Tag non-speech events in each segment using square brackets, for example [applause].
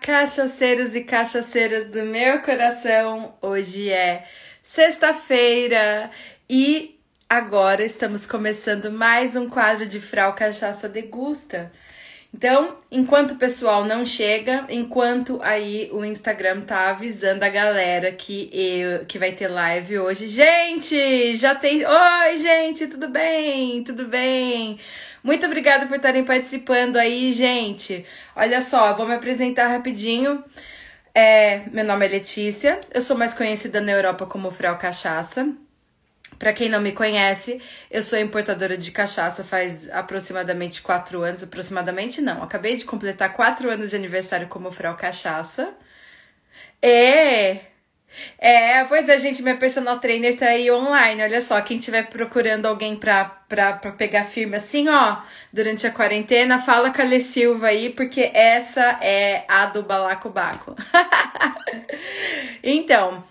cachaceiros e cachaceiras do meu coração. Hoje é sexta-feira e agora estamos começando mais um quadro de Frau Cachaça Degusta. Então, enquanto o pessoal não chega, enquanto aí o Instagram tá avisando a galera que eu que vai ter live hoje. Gente, já tem. Oi, gente, tudo bem? Tudo bem? Muito obrigada por estarem participando aí, gente. Olha só, vou me apresentar rapidinho. É, meu nome é Letícia, eu sou mais conhecida na Europa como Frau Cachaça. Para quem não me conhece, eu sou importadora de cachaça faz aproximadamente quatro anos. Aproximadamente não, acabei de completar quatro anos de aniversário como Frau Cachaça. É, é, pois é, gente, minha personal trainer tá aí online. Olha só, quem tiver procurando alguém pra, pra, pra pegar firme assim, ó, durante a quarentena, fala com a Lê Silva aí, porque essa é a do Balacobaco. [laughs] então,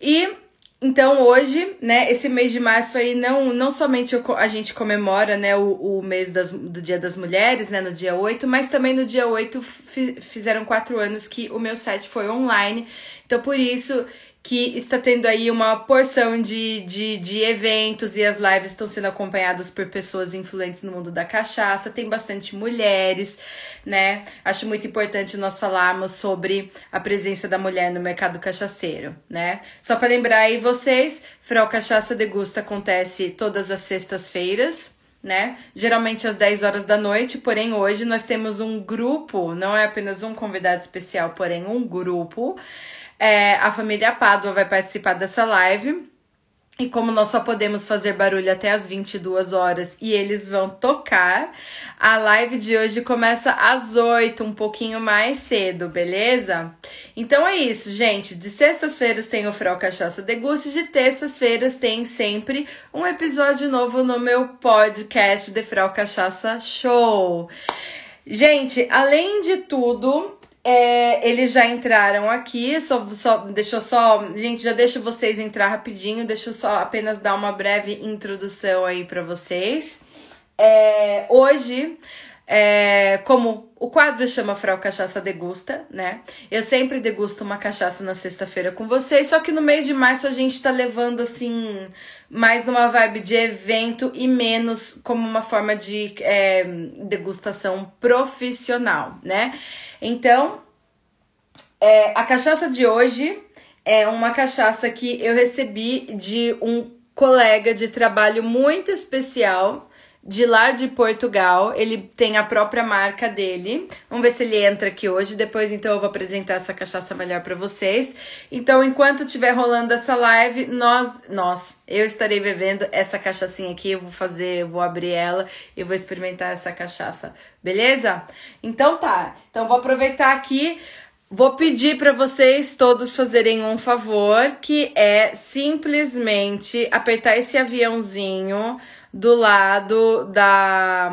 e então hoje, né, esse mês de março aí, não, não somente a gente comemora, né, o, o mês das, do Dia das Mulheres, né, no dia 8, mas também no dia 8 fizeram quatro anos que o meu site foi online. Então por isso que está tendo aí uma porção de, de, de eventos e as lives estão sendo acompanhadas por pessoas influentes no mundo da cachaça, tem bastante mulheres, né? Acho muito importante nós falarmos sobre a presença da mulher no mercado cachaceiro, né? Só para lembrar aí vocês, Frau Cachaça Degusta acontece todas as sextas-feiras, né? Geralmente às 10 horas da noite, porém hoje nós temos um grupo, não é apenas um convidado especial, porém um grupo é, a família Pádua vai participar dessa live. E como nós só podemos fazer barulho até as 22 horas e eles vão tocar, a live de hoje começa às 8, um pouquinho mais cedo, beleza? Então é isso, gente. De sextas-feiras tem o Frau Cachaça Deguste, de terças-feiras tem sempre um episódio novo no meu podcast de Frau Cachaça Show. Gente, além de tudo, é, eles já entraram aqui, só, só, deixa eu só. Gente, já deixo vocês entrar rapidinho, deixa eu só apenas dar uma breve introdução aí para vocês. É, hoje, é, como o quadro chama Frau Cachaça Degusta, né? Eu sempre degusto uma cachaça na sexta-feira com vocês, só que no mês de março a gente tá levando assim, mais numa vibe de evento e menos como uma forma de é, degustação profissional, né? Então, é, a cachaça de hoje é uma cachaça que eu recebi de um colega de trabalho muito especial de lá de Portugal. Ele tem a própria marca dele. Vamos ver se ele entra aqui hoje. Depois, então, eu vou apresentar essa cachaça melhor para vocês. Então, enquanto estiver rolando essa live, nós, nós, eu estarei bebendo essa cachaçinha aqui. Eu vou fazer, eu vou abrir ela e vou experimentar essa cachaça. Beleza? Então tá. Então, vou aproveitar aqui. Vou pedir para vocês todos fazerem um favor, que é simplesmente apertar esse aviãozinho do lado da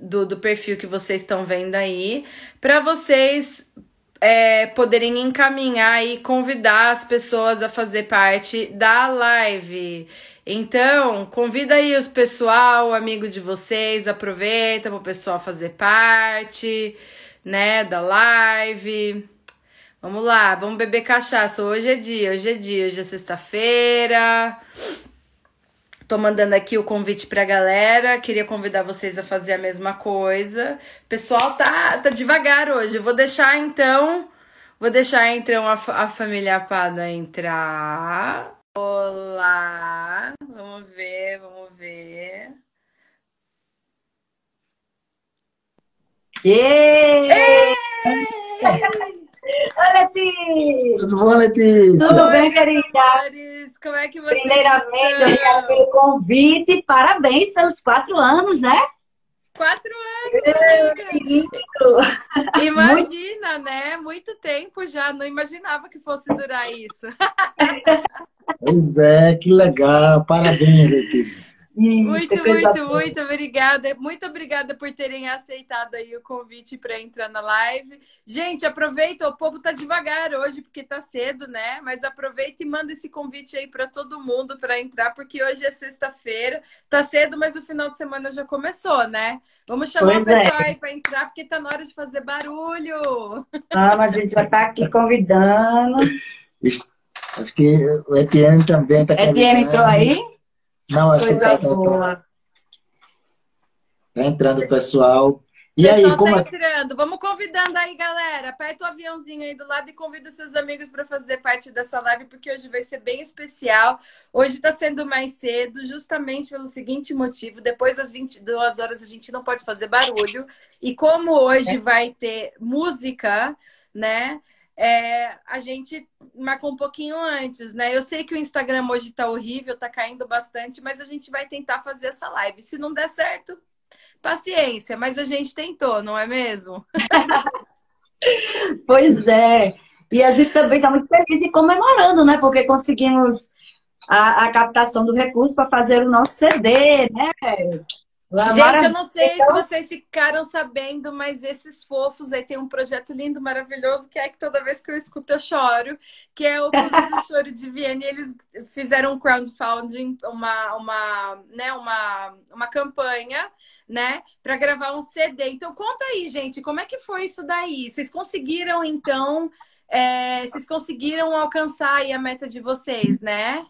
do, do perfil que vocês estão vendo aí, para vocês é, poderem encaminhar e convidar as pessoas a fazer parte da live. Então, convida aí os pessoal, amigo de vocês, aproveita para o pessoal fazer parte, né, da live. Vamos lá, vamos beber cachaça. Hoje é dia, hoje é dia, hoje é sexta-feira. Tô mandando aqui o convite pra galera. Queria convidar vocês a fazer a mesma coisa. O pessoal tá, tá devagar hoje. vou deixar então. Vou deixar então a, a família Pada entrar. Olá. Vamos ver, vamos ver. Yeah! Oi, Letícia! Tudo bom, Letícia? Tudo bem, querida? Como é que você Primeiramente, obrigada pelo convite e parabéns pelos quatro anos, né? Quatro anos! Que lindo! Imagina, Muito... né? Muito tempo já, não imaginava que fosse durar isso. Pois é, que legal. Parabéns, Letícia. Muito, muito, muito obrigada. Muito obrigada por terem aceitado aí o convite para entrar na live. Gente, aproveita, o povo tá devagar hoje porque tá cedo, né? Mas aproveita e manda esse convite aí para todo mundo para entrar, porque hoje é sexta-feira. Tá cedo, mas o final de semana já começou, né? Vamos chamar pois o pessoal é. aí para entrar, porque tá na hora de fazer barulho. Ah, mas a gente já tá aqui convidando. Acho que o Etienne também está convidando. Etienne entrou aí? Não, acho Coisa que está tá entrando o pessoal. E aí, tá como tá entrando. Vamos convidando aí, galera. Aperta o aviãozinho aí do lado e convida seus amigos para fazer parte dessa live, porque hoje vai ser bem especial. Hoje está sendo mais cedo, justamente pelo seguinte motivo: depois das 22 horas a gente não pode fazer barulho. E como hoje é. vai ter música, né? É, a gente marcou um pouquinho antes, né? Eu sei que o Instagram hoje tá horrível, tá caindo bastante, mas a gente vai tentar fazer essa live. Se não der certo, paciência, mas a gente tentou, não é mesmo? [laughs] pois é. E a gente também está muito feliz e comemorando, né? Porque conseguimos a, a captação do recurso para fazer o nosso CD, né? Gente, eu não sei então... se vocês ficaram sabendo, mas esses fofos aí tem um projeto lindo, maravilhoso, que é que toda vez que eu escuto eu choro, que é o Clube do Choro de Viena. E eles fizeram um crowdfunding, uma, uma, né, uma, uma campanha, né, para gravar um CD. Então conta aí, gente, como é que foi isso daí? Vocês conseguiram, então, é, vocês conseguiram alcançar a meta de vocês, né?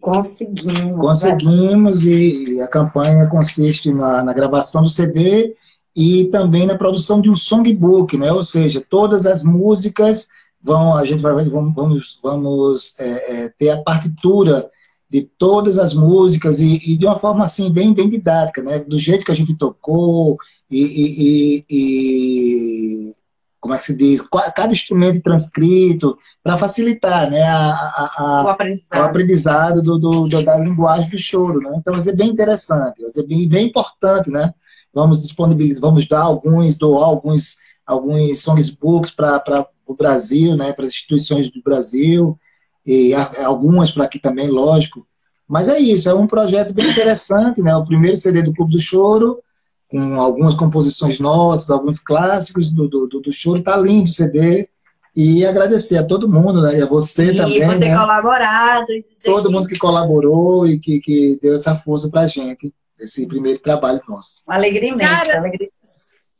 Conseguimos. Conseguimos e a campanha consiste na, na, gravação do CD e também na produção de um songbook, né? Ou seja, todas as músicas vão, a gente vai, vamos, vamos, vamos é, é, ter a partitura de todas as músicas e, e, de uma forma assim bem, bem didática, né? Do jeito que a gente tocou e, e, e como é que se diz, cada instrumento transcrito, para facilitar né, a, a, a, o aprendizado, o aprendizado do, do, da linguagem do choro. Né? Então vai ser bem interessante, vai ser bem, bem importante. Né? Vamos disponibilizar, vamos dar alguns, doar alguns, alguns songbooks para o Brasil, né, para as instituições do Brasil, e algumas para aqui também, lógico. Mas é isso, é um projeto bem interessante, né? O primeiro CD do Clube do Choro, com algumas composições nossas, alguns clássicos do, do, do, do choro, tá lindo o CD. E agradecer a todo mundo, né? E a você Sim, também. Por ter né? colaborado. Todo mundo que colaborou e que, que deu essa força pra gente, esse primeiro trabalho nosso. Alegria imensa. Cara, alegria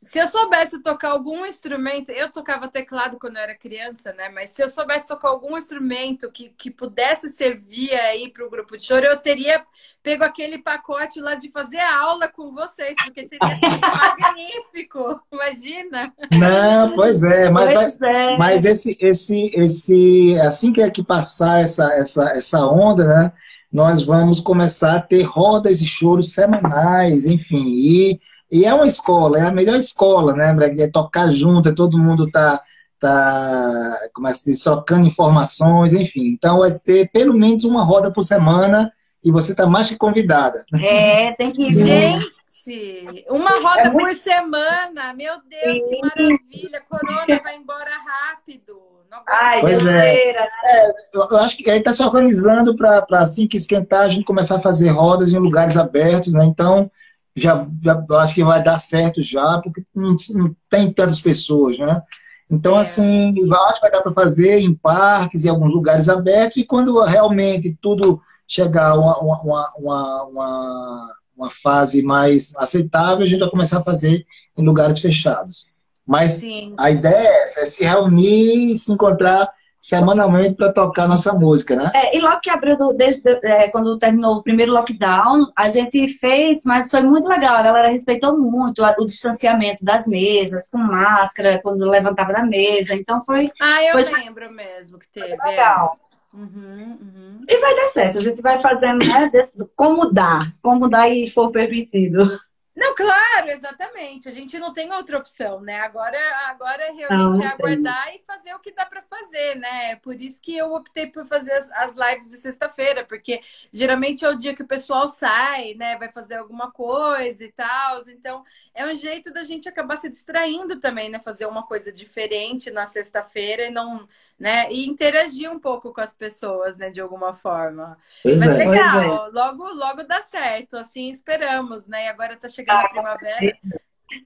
se eu soubesse tocar algum instrumento, eu tocava teclado quando eu era criança, né? Mas se eu soubesse tocar algum instrumento que, que pudesse servir aí para o grupo de choro, eu teria pego aquele pacote lá de fazer aula com vocês, porque teria sido [laughs] magnífico. Imagina! Não, pois é, mas, pois é. mas esse, esse, esse, assim que é que passar essa, essa, essa onda, né? Nós vamos começar a ter rodas de choro semanais, enfim, e e é uma escola, é a melhor escola, né? É tocar junto, é todo mundo tá, tá como é que se diz, trocando informações, enfim. Então, vai ter pelo menos uma roda por semana e você está mais que convidada. É, tem que [laughs] ver. Gente, uma roda é por semana, meu Deus, que maravilha. Corona vai embora rápido. Ai, pois é. é. Eu acho que aí está se organizando para assim que esquentar, a gente começar a fazer rodas em lugares abertos, né? Então, já, já acho que vai dar certo já, porque não, não tem tantas pessoas, né? Então, é. assim, acho que vai dar para fazer em parques, em alguns lugares abertos, e quando realmente tudo chegar a uma, uma, uma, uma, uma fase mais aceitável, a gente vai começar a fazer em lugares fechados. Mas Sim. a ideia é essa, é se reunir, se encontrar semanalmente para tocar nossa música, né? É, e logo que abriu, do, desde é, quando terminou o primeiro lockdown, a gente fez, mas foi muito legal. A galera respeitou muito o distanciamento das mesas, com máscara, quando levantava da mesa. Então foi. Ah, eu foi... lembro mesmo que teve. Foi legal. É. Uhum, uhum. E vai dar certo, a gente vai fazendo, né, desse, como dá, como dá e for permitido. Não, claro, exatamente. A gente não tem outra opção, né? Agora, agora é realmente não, aguardar e fazer o que dá para fazer, né? Por isso que eu optei por fazer as, as lives de sexta-feira, porque geralmente é o dia que o pessoal sai, né? Vai fazer alguma coisa e tal. Então, é um jeito da gente acabar se distraindo também, né? Fazer uma coisa diferente na sexta-feira e não, né? E interagir um pouco com as pessoas, né? De alguma forma. Pois Mas é. legal, é. logo, logo dá certo, assim esperamos, né? E agora tá chegando chegando a primavera.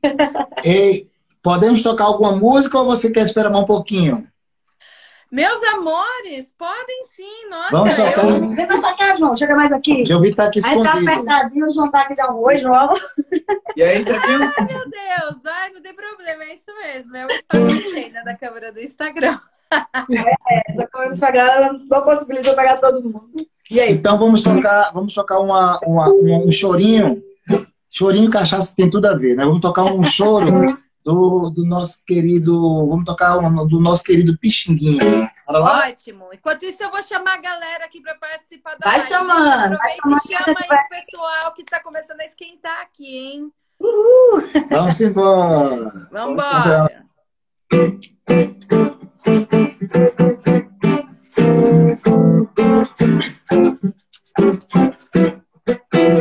[laughs] Ei, podemos tocar alguma música ou você quer esperar um pouquinho? Meus amores, podem sim, nossa. Vamos tocar. Eu... Vem pra cá, João, chega mais aqui. Eu vi tá aqui escondido. Aí tá apertadinho, o João tá aqui de oi, João. E aí, tranquilo? Ai, meu Deus, ai, não tem problema, é isso mesmo. É o espaço que tem, né, da câmera do Instagram. É, da câmera do Instagram não possibilita pegar todo mundo. E aí? Então vamos tocar, vamos tocar uma, uma um, um chorinho Chorinho e cachaça tem tudo a ver, né? Vamos tocar um choro [laughs] do, do nosso querido. Vamos tocar um, do nosso querido Pixinguinha. Bora lá? Ótimo. Enquanto isso, eu vou chamar a galera aqui para participar da vai live. Chamando, vai chamando. Chama aí vai... o pessoal que está começando a esquentar aqui, hein? Uhul. Vamos embora. Vamos embora. Vamos [laughs] embora.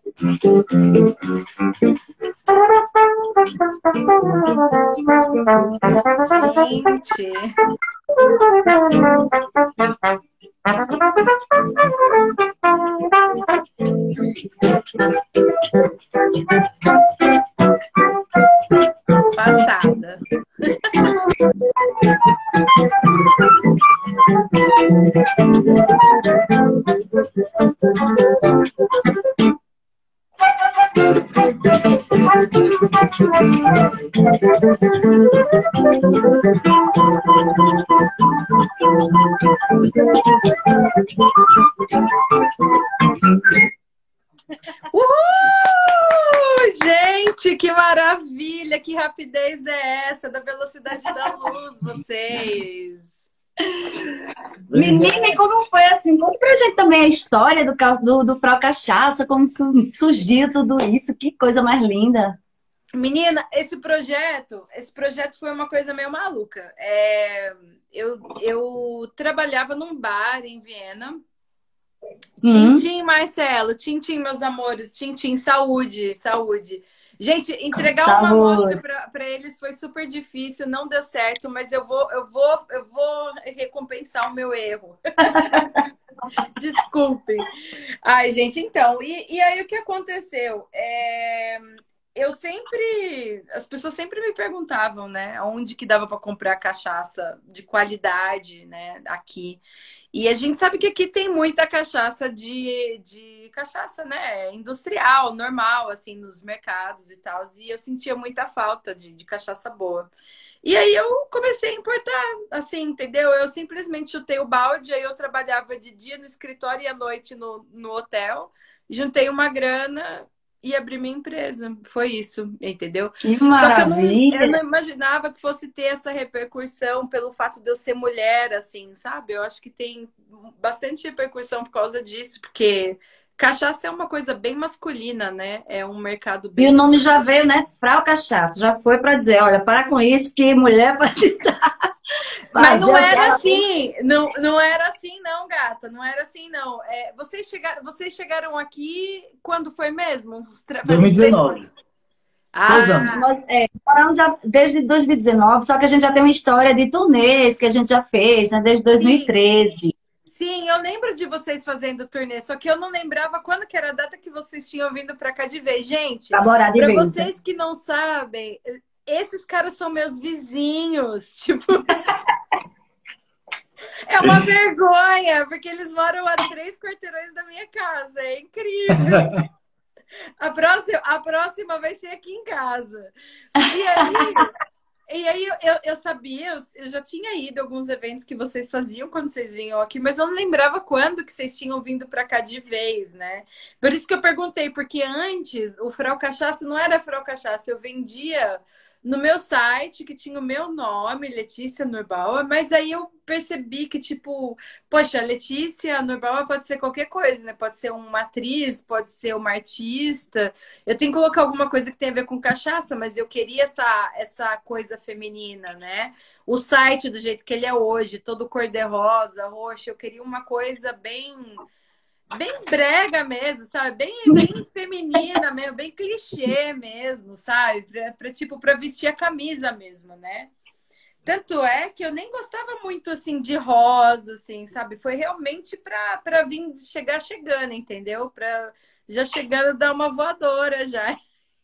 Gente. Passada. [laughs] Uhul! Gente, que maravilha! Que rapidez é essa? Da velocidade da luz, vocês! Menina, e como foi assim? Conta pra gente também a história do, do, do Pro Cachaça, como surgiu tudo isso, que coisa mais linda. Menina, esse projeto, esse projeto foi uma coisa meio maluca. É, eu, eu trabalhava num bar em Viena. Uhum. Tintim, Marcelo, Tintim, meus amores, Tintim, saúde, saúde. Gente, entregar uma amostra para eles foi super difícil, não deu certo, mas eu vou, eu vou, eu vou recompensar o meu erro. [laughs] Desculpem. Ai, gente, então, e, e aí o que aconteceu? É, eu sempre. As pessoas sempre me perguntavam, né? Onde que dava para comprar cachaça de qualidade, né? Aqui. E a gente sabe que aqui tem muita cachaça de, de cachaça, né? Industrial, normal, assim, nos mercados e tal. E eu sentia muita falta de, de cachaça boa. E aí eu comecei a importar, assim, entendeu? Eu simplesmente chutei o balde, aí eu trabalhava de dia no escritório e à noite no, no hotel. Juntei uma grana, e abrir minha empresa. Foi isso, entendeu? Que Só que eu não, eu não, imaginava que fosse ter essa repercussão pelo fato de eu ser mulher, assim, sabe? Eu acho que tem bastante repercussão por causa disso, porque cachaça é uma coisa bem masculina, né? É um mercado bem. E o nome já veio, né? Frau Cachaça. Já foi para dizer: olha, para com isso que mulher [laughs] pode estar. [laughs] Mas não era assim, não, não era assim não, gata, não era assim não. É, vocês, chegaram, vocês chegaram aqui quando foi mesmo? 2019. Ah, Dois anos. Nós, é, desde 2019, só que a gente já tem uma história de turnês que a gente já fez, né? Desde 2013. Sim. Sim, eu lembro de vocês fazendo turnê, só que eu não lembrava quando que era a data que vocês tinham vindo para cá de vez. Gente, para vocês que não sabem, esses caras são meus vizinhos. [laughs] Tipo. é uma vergonha, porque eles moram a três quarteirões da minha casa. É incrível. [laughs] A próxima, a próxima vai ser aqui em casa. E aí, e aí eu, eu sabia, eu já tinha ido a alguns eventos que vocês faziam quando vocês vinham aqui, mas eu não lembrava quando que vocês tinham vindo para cá de vez, né? Por isso que eu perguntei, porque antes o Frau Cachaça não era Frau Cachaça, eu vendia no meu site que tinha o meu nome, Letícia Nurbauer, mas aí eu percebi que, tipo, poxa, Letícia Nurbauer pode ser qualquer coisa, né? Pode ser uma atriz, pode ser uma artista. Eu tenho que colocar alguma coisa que tem a ver com cachaça, mas eu queria essa, essa coisa feminina, né? O site do jeito que ele é hoje, todo cor-de-rosa, roxo, eu queria uma coisa bem bem brega mesmo, sabe? Bem, bem feminina mesmo, bem clichê mesmo, sabe? Pra, pra, tipo, pra vestir a camisa mesmo, né? Tanto é que eu nem gostava muito, assim, de rosa, assim, sabe? Foi realmente pra, pra vir chegar chegando, entendeu? Pra já chegando dar uma voadora já.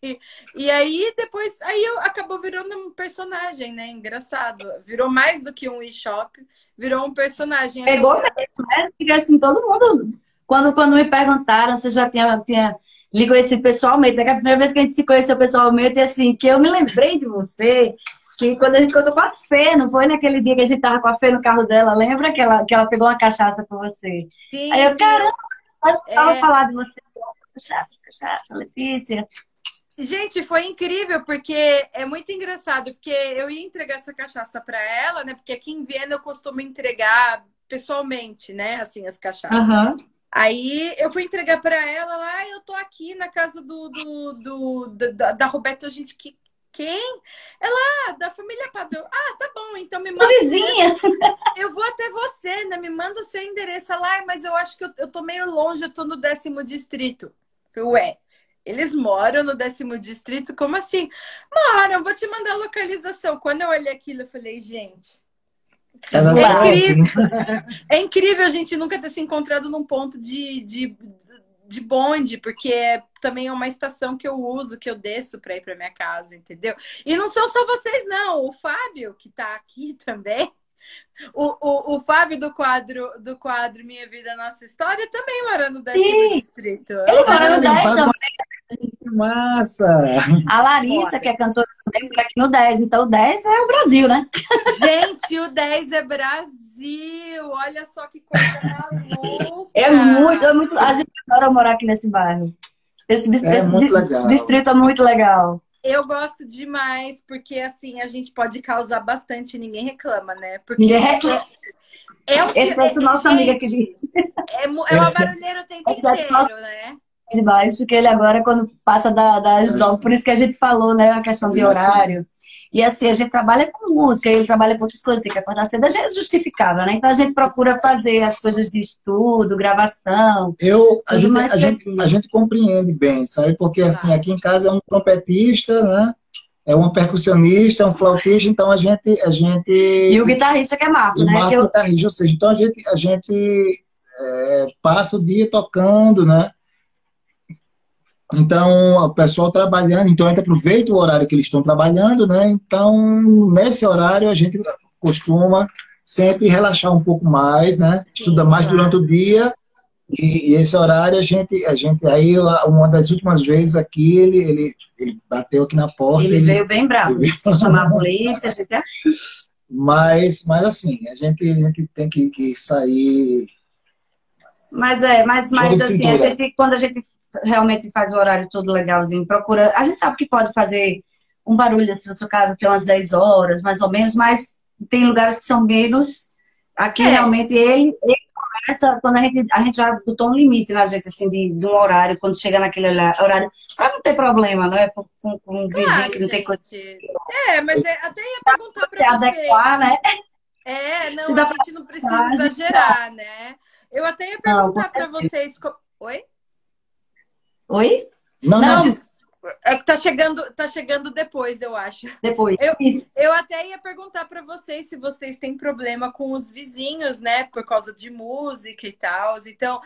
E, e aí depois, aí eu acabou virando um personagem, né? Engraçado. Virou mais do que um e-shop, virou um personagem. Pegou mesmo, né? Fica assim, todo mundo quando, quando me perguntaram se eu já tinha, tinha lhe conhecido pessoalmente, né? a primeira vez que a gente se conheceu pessoalmente, assim, que eu me lembrei de você, que quando a gente contou com a Fê, não foi naquele dia que a gente tava com a Fê no carro dela, lembra que ela, que ela pegou uma cachaça com você? Sim, Aí eu, sim. caramba, eu estava é... falar de você, cachaça, cachaça, Letícia. Gente, foi incrível, porque é muito engraçado, porque eu ia entregar essa cachaça para ela, né? Porque aqui em Viena eu costumo entregar pessoalmente, né? Assim, as cachaças. Uhum. Aí eu fui entregar para ela lá, eu tô aqui na casa do, do, do da, da Roberta, a gente que quem? Ela, ah, da família Padrão. Ah, tá bom, então me manda. Vizinha. [laughs] Eu vou até você, né? Me manda o seu endereço lá, mas eu acho que eu, eu tô meio longe, eu tô no décimo distrito. Ué, eles moram no décimo distrito? Como assim? Moram, vou te mandar a localização. Quando eu olhei aquilo, eu falei, gente, É, é incrível. [laughs] é incrível a gente nunca ter se encontrado num ponto de, de, de bonde, porque é, também é uma estação que eu uso, que eu desço para ir para minha casa, entendeu? E não são só vocês, não. O Fábio, que está aqui [laughs] também, o, o, o Fábio do quadro, do quadro Minha Vida Nossa História também mora no décimo distrito. Ele mora no 10 também. Massa! A Larissa, Bora. que é cantora também, mora aqui no 10. Então o 10 é o Brasil, né? Gente, o 10 é Brasil! Olha só que coisa maluca! É muito, é muito. A gente adora morar aqui nesse bairro. Esse, é esse distrito é muito legal. Eu gosto demais, porque assim, a gente pode causar bastante e ninguém reclama, né? Porque ninguém reclama. É, é, é, Esse é o nosso amigo aqui. É, é uma barulheira o tempo inteiro, nosso... né? Baixo, que ele agora, quando passa da, das drogas, por isso que a gente falou, né, a questão de horário. E assim, a gente trabalha com música, ele trabalha com outras coisas, tem que acordar cedo, a gente é justificável, né? Então a gente procura fazer as coisas de estudo, gravação. Eu, a gente, a, gente, a gente compreende bem, sabe? Porque assim, aqui em casa é um trompetista, né? É um percussionista, é um flautista, então a gente. A gente e o guitarrista que é Marco, né? Marco que eu... guitarrista, ou seja, então a gente, a gente é, passa o dia tocando, né? Então, o pessoal trabalhando, então a gente aproveita o horário que eles estão trabalhando, né? Então, nesse horário a gente costuma sempre relaxar um pouco mais, né? Sim, Estuda mais claro. durante o dia e, e, esse horário a gente, a gente, aí uma das últimas vezes aqui ele, ele, ele bateu aqui na porta. Ele, ele veio bem bravo, veio... [laughs] chamar a polícia, a gente... É mas, mas assim, a gente, a gente tem que, que sair. Mas é, mas, mas assim, a gente, quando a gente realmente faz o horário todo legalzinho, procura. A gente sabe que pode fazer um barulho se sua casa tem umas 10 horas, mais ou menos, mas tem lugares que são menos. Aqui é. realmente ele, ele começa quando a gente, a gente já botou um limite na gente, assim, de, de um horário, quando chega naquele horário, pra não ter problema, não é? Com, com, com um vizinho claro, que não tem coisa. É, mas é, até ia perguntar pra vocês. Adequar, né? É, não, a gente não precisa exagerar, né? Eu até ia perguntar para vocês. Oi? Oi? Não, não. não. É que tá chegando, tá chegando depois, eu acho. Depois. Eu, eu até ia perguntar para vocês se vocês têm problema com os vizinhos, né? Por causa de música e tal. Então,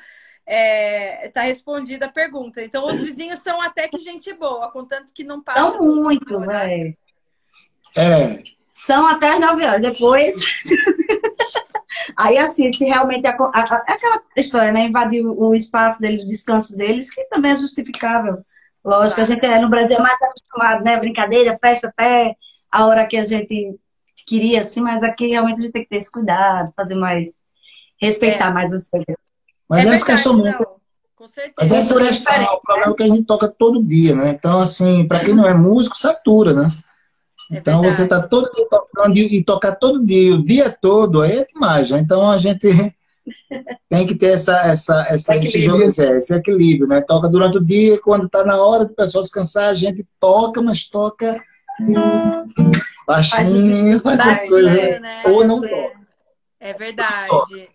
é, tá respondida a pergunta. Então, os vizinhos são até que gente boa, contanto que não passa. São muito, velho. É. São até as 9 horas. Depois. [laughs] Aí, assim, se realmente a, a, a, aquela história, né? Invadir o espaço dele, o descanso deles, que também é justificável. Lógico, claro. a gente é, no Brasil é mais acostumado, né? Brincadeira, festa até a hora que a gente queria, assim, mas aqui realmente a gente tem que ter esse cuidado, fazer mais. respeitar é. mais as coisas. Mas é essa questão muito. Com certeza. Mas essa questão é o problema que a gente toca todo dia, né? Então, assim, para quem não é músico, satura, né? É então você está todo dia tocando e tocar todo dia, o dia todo, aí é demais. Né? Então a gente [laughs] tem que ter essa, essa, essa equilíbrio. Esse, esse equilíbrio, né? Toca durante o dia, quando está na hora do pessoal descansar, a gente toca, mas toca baixinho, faz essas coisas. Né? Ou não toca. É verdade.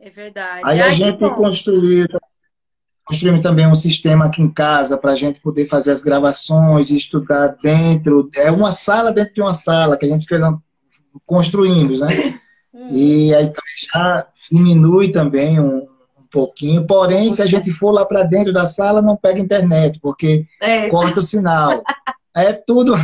É verdade. Aí a gente construiu Construímos também um sistema aqui em casa para a gente poder fazer as gravações e estudar dentro. É uma sala dentro de uma sala que a gente foi construindo, né? Hum. E aí já diminui também um, um pouquinho. Porém, se a gente for lá para dentro da sala, não pega internet, porque é. corta o sinal. [laughs] É tudo.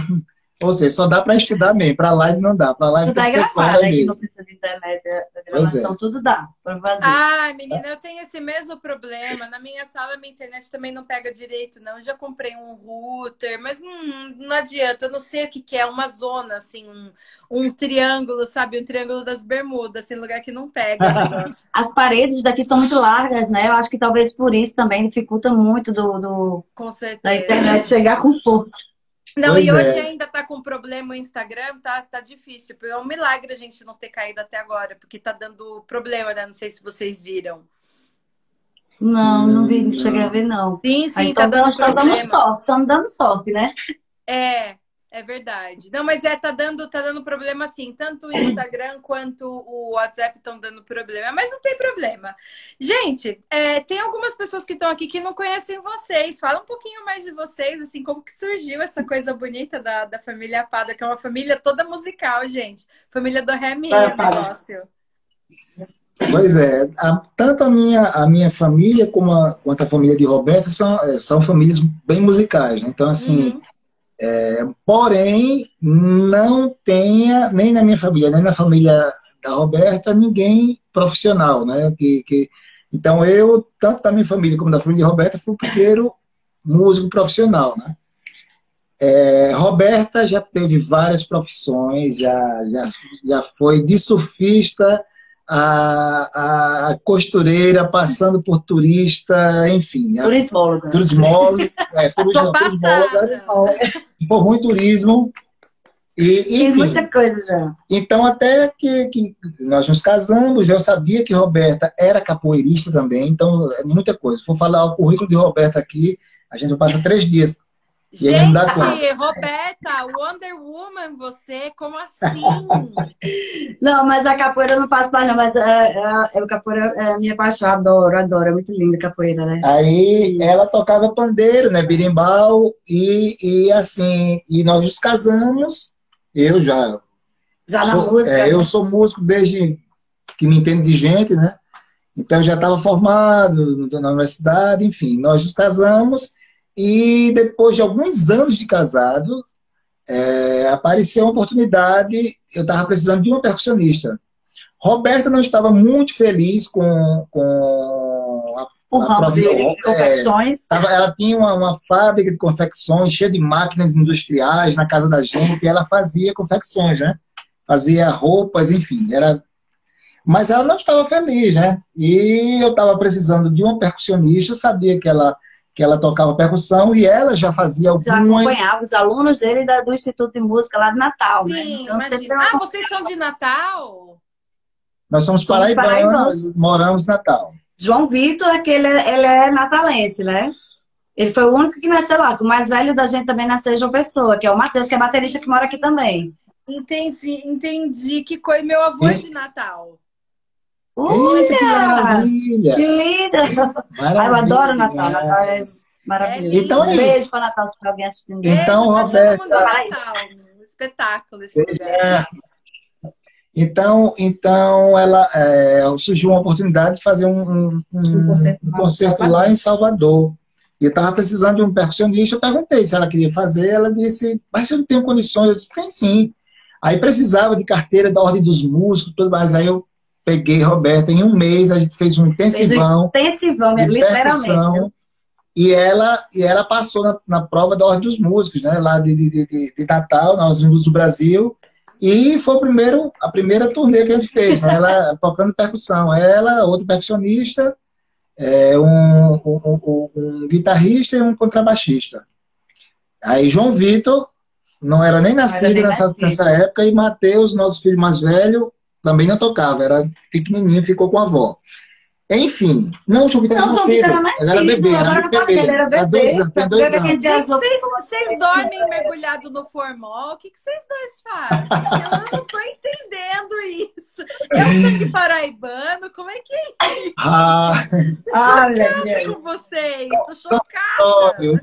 Ou seja, só dá para estudar mesmo, para live não dá. Para live estudar tem que ser fora né? mesmo. não precisa de internet, a gravação, é. tudo dá para fazer. Ai, menina, eu tenho esse mesmo problema. Na minha sala, minha internet também não pega direito, não. Eu já comprei um router, mas não, não adianta. Eu não sei o que, que é, uma zona, assim, um, um triângulo, sabe? Um triângulo das bermudas, assim, lugar que não pega. [laughs] As paredes daqui são muito largas, né? Eu acho que talvez por isso também dificulta muito do, do com certeza. da internet chegar com força. Não, pois e hoje é. ainda tá com problema o Instagram, tá, tá difícil. É um milagre a gente não ter caído até agora, porque tá dando problema, né? Não sei se vocês viram. Não, não vi, não cheguei a ver, não. Sim, sim, Aí, tá dando problema. Estamos dando sorte, estamos dando sorte, né? É, É verdade. Não, mas é, tá dando, tá dando problema assim. Tanto o Instagram quanto o WhatsApp estão dando problema. Mas não tem problema. Gente, é, tem algumas pessoas que estão aqui que não conhecem vocês. Fala um pouquinho mais de vocês, assim, como que surgiu essa coisa bonita da, da família Pada, que é uma família toda musical, gente. Família do Remy, é, negócio. Pois é, a, tanto a minha, a minha família como a, quanto a família de Roberta são, é, são famílias bem musicais, né? Então, assim, uhum. É, porém, não tenha, nem na minha família, nem na família da Roberta, ninguém profissional, né? Que, que, então, eu, tanto da minha família como da família de Roberta, fui o primeiro músico profissional, né? É, Roberta já teve várias profissões, já, já, já foi de surfista a, a costureira, passando por turista, enfim. Turismóloga. Turismóloga. [laughs] É, turismóloga. Formou em turismo. E, enfim, Tem muita coisa já. Então, até que, que nós nos casamos, eu sabia que Roberta era capoeirista também, então é muita coisa. Vou falar o currículo de Roberta aqui, a gente passa três dias Gente, Roberta, Wonder Woman, você, como assim? [laughs] não, mas a capoeira eu não faço mais, não, mas a, a, a capoeira é a minha paixão, adoro, adoro, é muito linda a capoeira, né? Aí Sim. ela tocava pandeiro, né, birimbau, e, e assim, e nós nos casamos, eu já... Já sou, na música? É, eu sou músico desde que me entendo de gente, né? Então já estava formado na universidade, enfim, nós nos casamos e depois de alguns anos de casado, é, apareceu uma oportunidade, eu estava precisando de uma percussionista. Roberta não estava muito feliz com, com a, o ramo de confecções. É, tava, ela tinha uma, uma, fábrica de confecções cheia de máquinas industriais na casa da gente e ela fazia confecções, né? Fazia roupas, enfim, era mas ela não estava feliz, né? E eu estava precisando de uma percussionista, sabia que ela que ela tocava percussão e ela já fazia algumas... Já acompanhava os alunos dele da, do Instituto de Música lá de Natal, né? Sim, né? Então, sempre... Ah, vocês são de Natal? Nós somos, somos paraibanos, paraibanos, moramos em Natal. João Vitor, é que ele, ele é natalense, né? Ele foi o único que nasceu lá. O mais velho da gente também nasceu em João Pessoa, que é o Matheus, que é baterista que mora aqui também. Entendi, entendi. Que coisa. Meu avô é de Natal. Olha, que maravilha! Que linda! Ai, eu adoro Natal. Natal é maravilhoso. Então, é um beijo para Natal, se alguém assistindo. Então, Roberta. Natal. Um espetáculo esse lugar. É. Então, então ela é, surgiu uma oportunidade de fazer um, um, um, concerto, um concerto lá em Salvador. E eu estava precisando de um percussionista. Eu perguntei se ela queria fazer. Ela disse, mas eu não tenho condições. Eu disse, tem sim. Aí precisava de carteira da ordem dos músicos, tudo mais. Aí eu peguei Roberta, em um mês a gente fez um intensivão. Fez um intensivão, literalmente. E ela, e ela passou na, na, prova da Ordem dos Músicos, né? Lá de, de, de, de Natal, na Ordem dos Músicos do Brasil. E foi o primeiro, a primeira turnê que a gente fez, né? Ela [laughs] tocando percussão. Ela, outro percussionista, é, um, um, um, um guitarrista e um contrabaixista. Aí João Vitor não era nem nascido era nessa, nessa época, e Matheus, nosso filho mais velho, também não tocava, era pequenininho, ficou com a avó. Enfim, não, o João Vitor era nascido. Ela era bebê, era bebê. Era bebê. Dois anos, tem dois anos. Vocês dormem mergulhado no formol? O que vocês dois fazem? [laughs] Eu não estou entendendo isso. É o sangue paraibano? Como é que é isso? Ah, Estou com vocês. Estou chocada.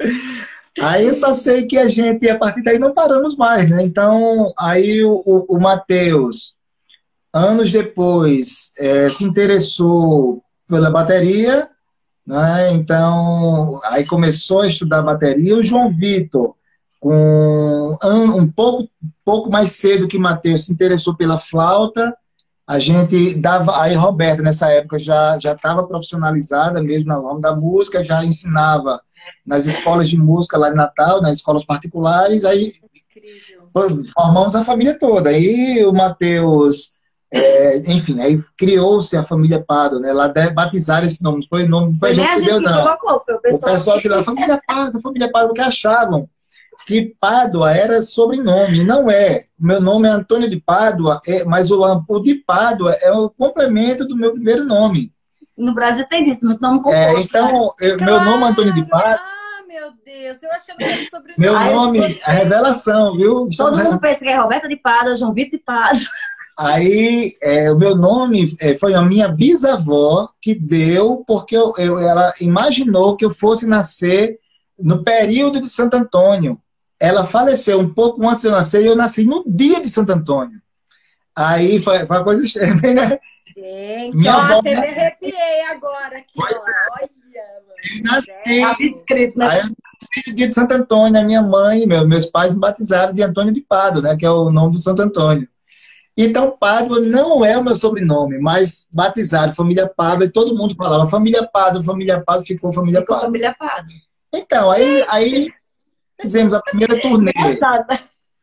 [laughs] Aí eu só sei que a gente, a partir daí, não paramos mais, né? Então, aí o, o, o Matheus, anos depois, é, se interessou pela bateria, né? Então, aí começou a estudar bateria. O João Vitor, com um, um pouco, pouco mais cedo que Matheus, se interessou pela flauta. A gente dava. Aí, Roberta, nessa época, já estava profissionalizada mesmo na ramo da música, já ensinava nas escolas de música lá em Natal, nas escolas particulares, aí Incrível. formamos a família toda. Aí o Matheus, é, enfim, aí criou-se a família Pado, né? Lá batizaram esse nome, não foi o nome, não foi, a gente que deu, não. Colocou, o pessoal, que a família Pado, família Pado, porque achavam que Pádua era sobrenome, não é. Meu nome é Antônio de Pádua, é, mas o, o de Pádua é o complemento do meu primeiro nome. No Brasil tem isso, muito nome composto. É, então, né? eu, claro. meu nome é Antônio de Pádua. Ah, meu Deus, eu achando que era sobrenome. Meu nome, você... a revelação, viu? Todo mundo pensa que é Roberta de Pádua, João Vitor de Pádua. Aí, é, o meu nome é, foi a minha bisavó que deu, porque eu, eu, ela imaginou que eu fosse nascer no período de Santo Antônio. Ela faleceu um pouco antes de eu nascer e eu nasci no dia de Santo Antônio. Aí foi, foi uma coisa estranha, né? Gente, minha ó, avó, até me arrepiei agora aqui, ó. Olha, eu nasci, né? aí eu nasci no dia de Santo Antônio, a minha mãe, meu, meus pais me batizaram de Antônio de Pado, né? Que é o nome do Santo Antônio. Então, Pádua não é o meu sobrenome, mas batizado, família Pádua, e todo mundo falava família Pádua, família Pádua, ficou família ficou Pádua. família Pádua. Então, aí, aí fizemos a primeira turnê.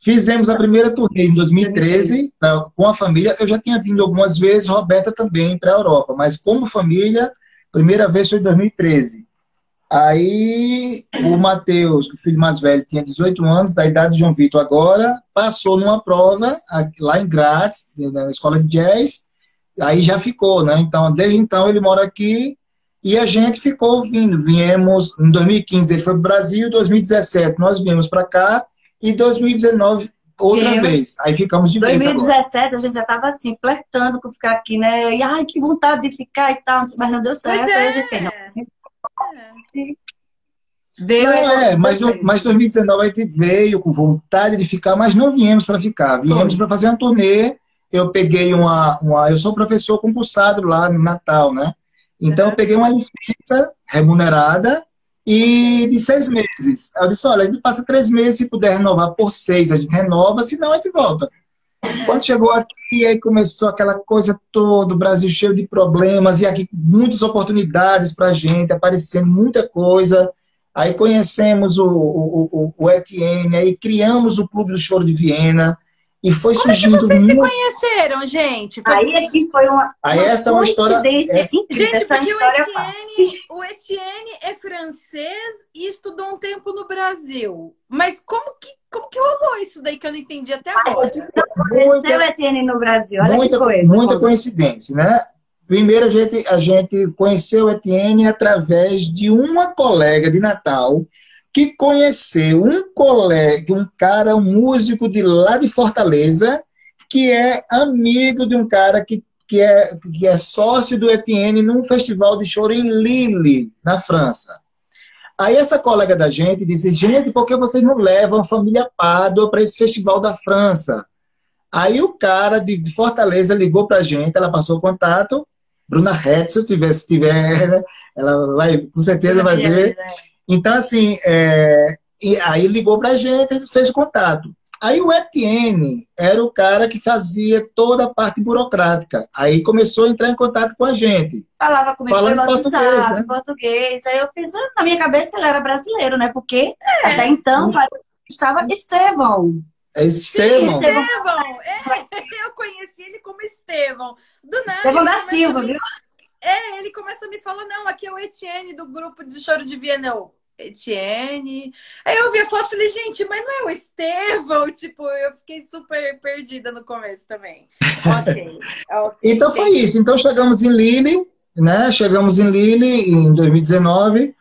Fizemos a primeira turnê em 2013 com a família. Eu já tinha vindo algumas vezes, Roberta também, para a Europa, mas como família, primeira vez foi em 2013. Aí o Matheus, o filho mais velho, tinha 18 anos, da idade de João Vitor agora, passou numa prova lá em Graz, na escola de jazz, aí já ficou, né? Então, desde então ele mora aqui e a gente ficou vindo. Viemos em 2015, ele foi para o Brasil, 2017 nós viemos para cá e 2019 outra vez. Aí ficamos de 2017 a gente já estava assim, flertando com ficar aqui, né? E ai, que vontade de ficar e tal, mas não deu certo. É. Aí a gente, não, Veio não, é, mas, mas 2019 a gente veio com vontade de ficar, mas não viemos para ficar. Viemos para fazer uma turnê. Eu peguei uma, uma. Eu sou professor concursado lá no Natal, né? Então eu peguei uma licença remunerada e de seis meses. Eu disse: olha, a gente passa três meses, se puder renovar por seis, a gente renova, senão a gente volta. Quando chegou aqui, aí começou aquela coisa toda, o Brasil cheio de problemas, e aqui muitas oportunidades para a gente, aparecendo muita coisa. Aí conhecemos o, o, o, o Etienne, aí criamos o Clube do Choro de Viena, e foi Como surgindo. Como é que vocês muito... se conheceram, gente? Foi... Aí aqui foi uma. Aí uma essa é uma história. Essa... Gente, essa porque história o, Etienne, o Etienne é francês e estudou um tempo no Brasil. Mas como que, como que rolou isso daí que eu não entendi até agora? Muita, o Etienne no Brasil. Olha muita, que coisa. Muita coincidência, né? Primeiro, a gente, a gente conheceu o Etienne através de uma colega de Natal que conheceu um colega, um cara, um músico de lá de Fortaleza, que é amigo de um cara que, que, é, que é sócio do Etienne num festival de choro em Lille, na França. Aí essa colega da gente disse, gente, por que vocês não levam a família Pardo para esse festival da França? Aí o cara de, Fortaleza ligou para a gente, ela passou o contato, Bruna Hetz, se tiver, se tiver, [laughs] né? ela vai, com certeza vai ver. Então, assim, é, e aí ligou para a gente, a gente fez o contato. Aí o Etienne era o cara que fazia toda a parte burocrática. Aí começou a entrar em contato com a gente. Falava comigo pelo português, WhatsApp, né? português. Aí eu fiz, na minha cabeça ele era brasileiro, né? Porque é. até então estava Estevão. É Estevão. Sim, Estevão. É, eu conheci ele como Estevão. Do nada. Estevão da Silva, viu? É, ele começa a me falar, não, aqui é o Etienne do grupo de choro de Viena. Eu, Etienne. Aí eu vi a foto e falei, gente, mas não é o Estevão? [laughs] Tipo, eu fiquei super perdida no começo também. ok. [laughs] okay então foi isso. Então chegamos em Lille, né? Chegamos em Lille em 2019.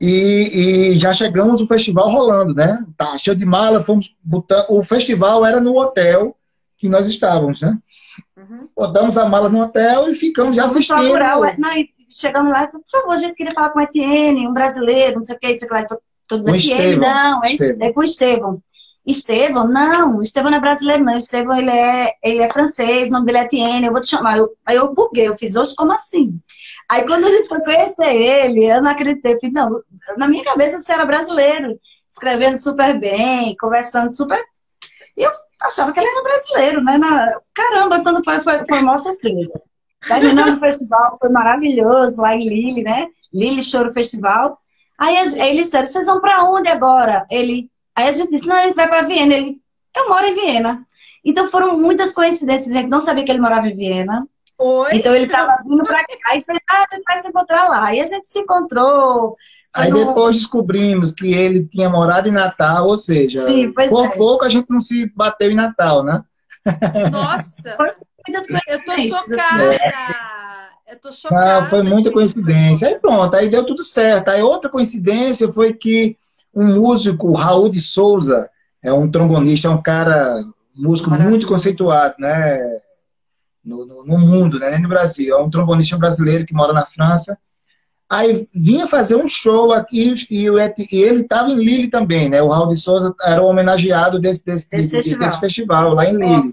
E, e, já chegamos o festival rolando, né? Tá cheio de mala, fomos botar. O festival era no hotel que nós estávamos, né? Uhum. Botamos a mala no hotel e ficamos já assistindo. Procurar o... Não, chegamos lá, por favor, a gente queria falar com o Etienne, um brasileiro, não sei o que, sei lá, todo da Etienne, não, é, Estevão. é com o Estevão. Estevão, não, Estevão não é brasileiro, não. Estevão, ele é, ele é francês, o nome dele é Etienne, eu vou te chamar. Eu, aí eu buguei, eu fiz, hoje como assim? Aí quando a gente foi conhecer ele, eu não acreditei. Falei, não, na minha cabeça você era brasileiro, escrevendo super bem, conversando super. E eu achava que ele era brasileiro, né? Na... Caramba, quando foi, foi, foi uma surpresa. Terminando o festival, foi maravilhoso, lá em Lille, né? Lille Choro Festival. Aí, aí eles disseram, vocês vão para onde agora? Ele, aí a gente disse, não, ele vai para Viena. Ele, eu moro em Viena. Então foram muitas coincidências, a gente não sabia que ele morava em Viena. Oi? Então ele estava vindo para cá e falei, ah, a gente vai se encontrar lá. E a gente se encontrou, Aí no... depois descobrimos que ele tinha morado em Natal, ou seja, Sim, por é. pouco a gente não se bateu em Natal, né? Nossa! Eu tô chocada! Eu tô chocada. Não, foi muita coincidência. Aí pronto, aí deu tudo certo. Aí outra coincidência foi que um músico, Raul de Souza, é um trombonista, é um cara, um músico Maravilha. muito conceituado, né? No, no, no, mundo, né? Nem no Brasil. É um trombonista brasileiro que mora na França. Aí vinha fazer um show aqui e, e ele estava em Lille também, né? O Raul de Souza era o homenageado desse, desse, desse, festival. desse festival. lá em Lille.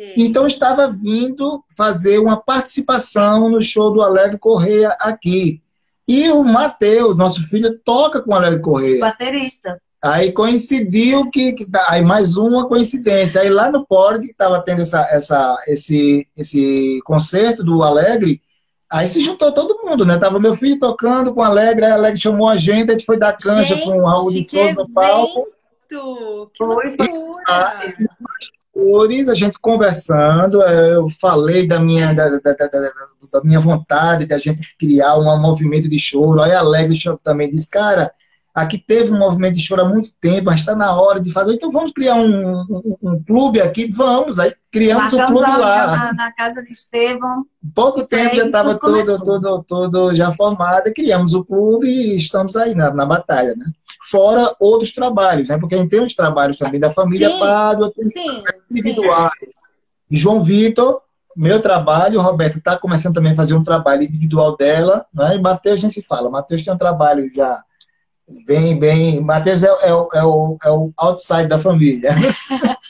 Okay. Então estava vindo fazer uma participação no show do Alegre Correia aqui. E o Matheus, nosso filho, toca com o Alegre Correia. Baterista. Aí coincidiu que, que tá, aí mais uma coincidência. Aí lá no Porg estava tendo essa, essa, esse, esse concerto do Alegre, Aí se juntou todo mundo, né? Tava meu filho tocando com o Alegre, a Alegre chamou a gente, a gente foi dar canja gente, com o Raul de Souza no palco. Que loucura! A gente conversando, eu falei da minha, da, da, da, da, minha vontade de a gente criar um movimento de choro. Aí Alegre também disse, cara, Aqui teve um movimento de choro há muito tempo, mas está na hora de fazer. Então vamos criar um, um, um clube aqui, vamos. Aí criamos o um clube lá. Na, na, casa de Estevão. Pouco tempo já estava tudo, tudo, tudo já formado. Criamos o clube e estamos aí na, na batalha, né? Fora outros trabalhos, né? Porque a gente tem os trabalhos também da família Pádua, tem individuais. Sim. João Vitor, meu trabalho, o Roberto está começando também a fazer um trabalho individual dela, né? E Matheus a gente se fala. Matheus tem um trabalho já Bem, bem. Matheus é, é, é, o, é o outside da família. [laughs]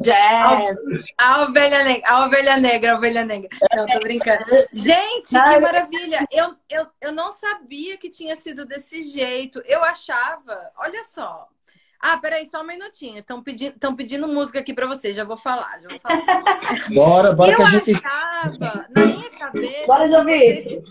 Jazz. A, ovelha negra, a ovelha negra, a ovelha negra. Não, tô brincando. Gente, que maravilha! Eu, eu, eu não sabia que tinha sido desse jeito. Eu achava, olha só. Ah, peraí, só um minutinho. Estão pedindo, pedindo música aqui para vocês. Já vou falar, já vou falar. Bora, bora eu que a gente. Achava, na minha cabeça. Bora, Vocês,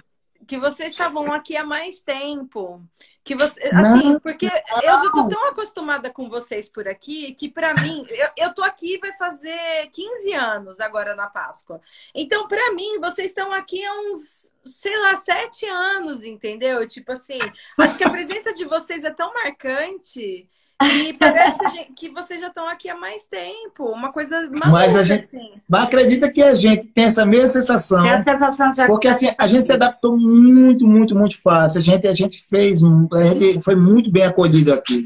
que vocês estavam aqui há mais tempo. Que você, assim, não, porque não. eu já tô tão acostumada com vocês por aqui que para mim, eu, eu tô aqui vai fazer 15 anos agora na Páscoa. Então, para mim, vocês estão aqui há uns, sei lá, sete anos, entendeu? Tipo assim, acho que a presença de vocês é tão marcante e parece que, gente, que, vocês já estão aqui há mais tempo. Uma coisa maluca, Mas a gente assim. Mas acredita que a gente tem essa mesma sensação. Tem a sensação já porque assim, a gente se adaptou muito, muito, muito fácil. A gente, a gente fez, a gente foi muito bem acolhido aqui.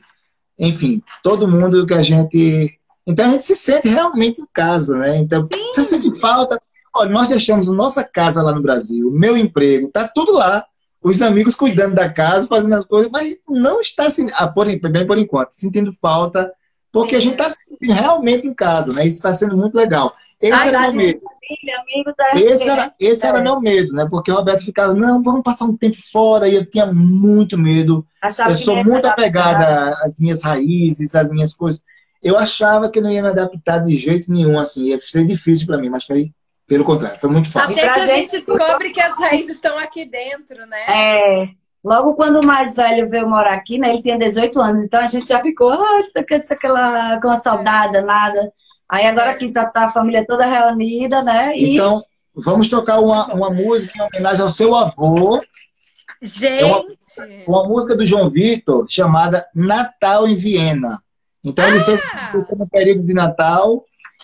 Enfim, todo mundo que a gente. Então a gente se sente realmente em casa, né? Então, Sim. você sente falta. Olha, nós deixamos nossa casa lá no Brasil, meu emprego, tá tudo lá os amigos cuidando da casa, fazendo as coisas, mas não está assim, ah, por, bem por enquanto, sentindo falta, porque a gente está realmente em casa, né? Isso está sendo muito legal. Esse Ai, era meu medo. Família, tá esse era, esse é. era meu medo, né? Porque o Roberto ficava, não, vamos passar um tempo fora, e eu tinha muito medo. Achava eu sou muito apegada às minhas raízes, às minhas coisas. Eu achava que não ia me adaptar de jeito nenhum, assim, ia ser difícil para mim, mas foi pelo contrário, foi muito fácil. Até que a gente descobre que as raízes estão aqui dentro, né? É. Logo quando o mais velho veio morar aqui, né? Ele tinha 18 anos, então a gente já ficou, ah, não sei o que, não sei aquela, com a saudade, nada. Aí agora é. que tá, tá, a família toda reunida, né? E... Então, vamos tocar uma, uma música em homenagem ao seu avô. Gente! É uma, uma, música do João Vitor chamada Natal em Viena. Então ah. ele fez no período de Natal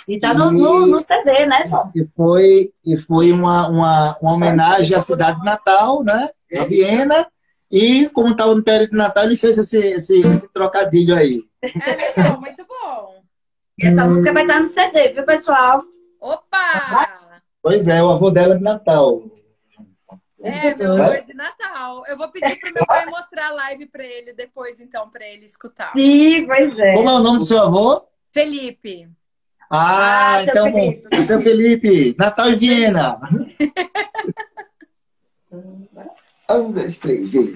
e tá no, no, no, CD, né, João? E foi, e foi uma, uma, uma homenagem à cidade de Natal, né? A Viena. E como estava no período de Natal, ele fez esse, esse, esse trocadilho aí. É legal, muito bom. E essa hum. música vai estar no CD, viu, pessoal? Opa! Pois é, o avô dela é de Natal. É, meu avô é de Natal. Eu vou pedir pro meu pai mostrar a live para ele depois, então, para ele escutar. Sim, pois é. Como é o nome do seu avô? Felipe. Ah, ah então, Felipe. seu Felipe, Natal em Viena. [laughs] um, dois, três, e...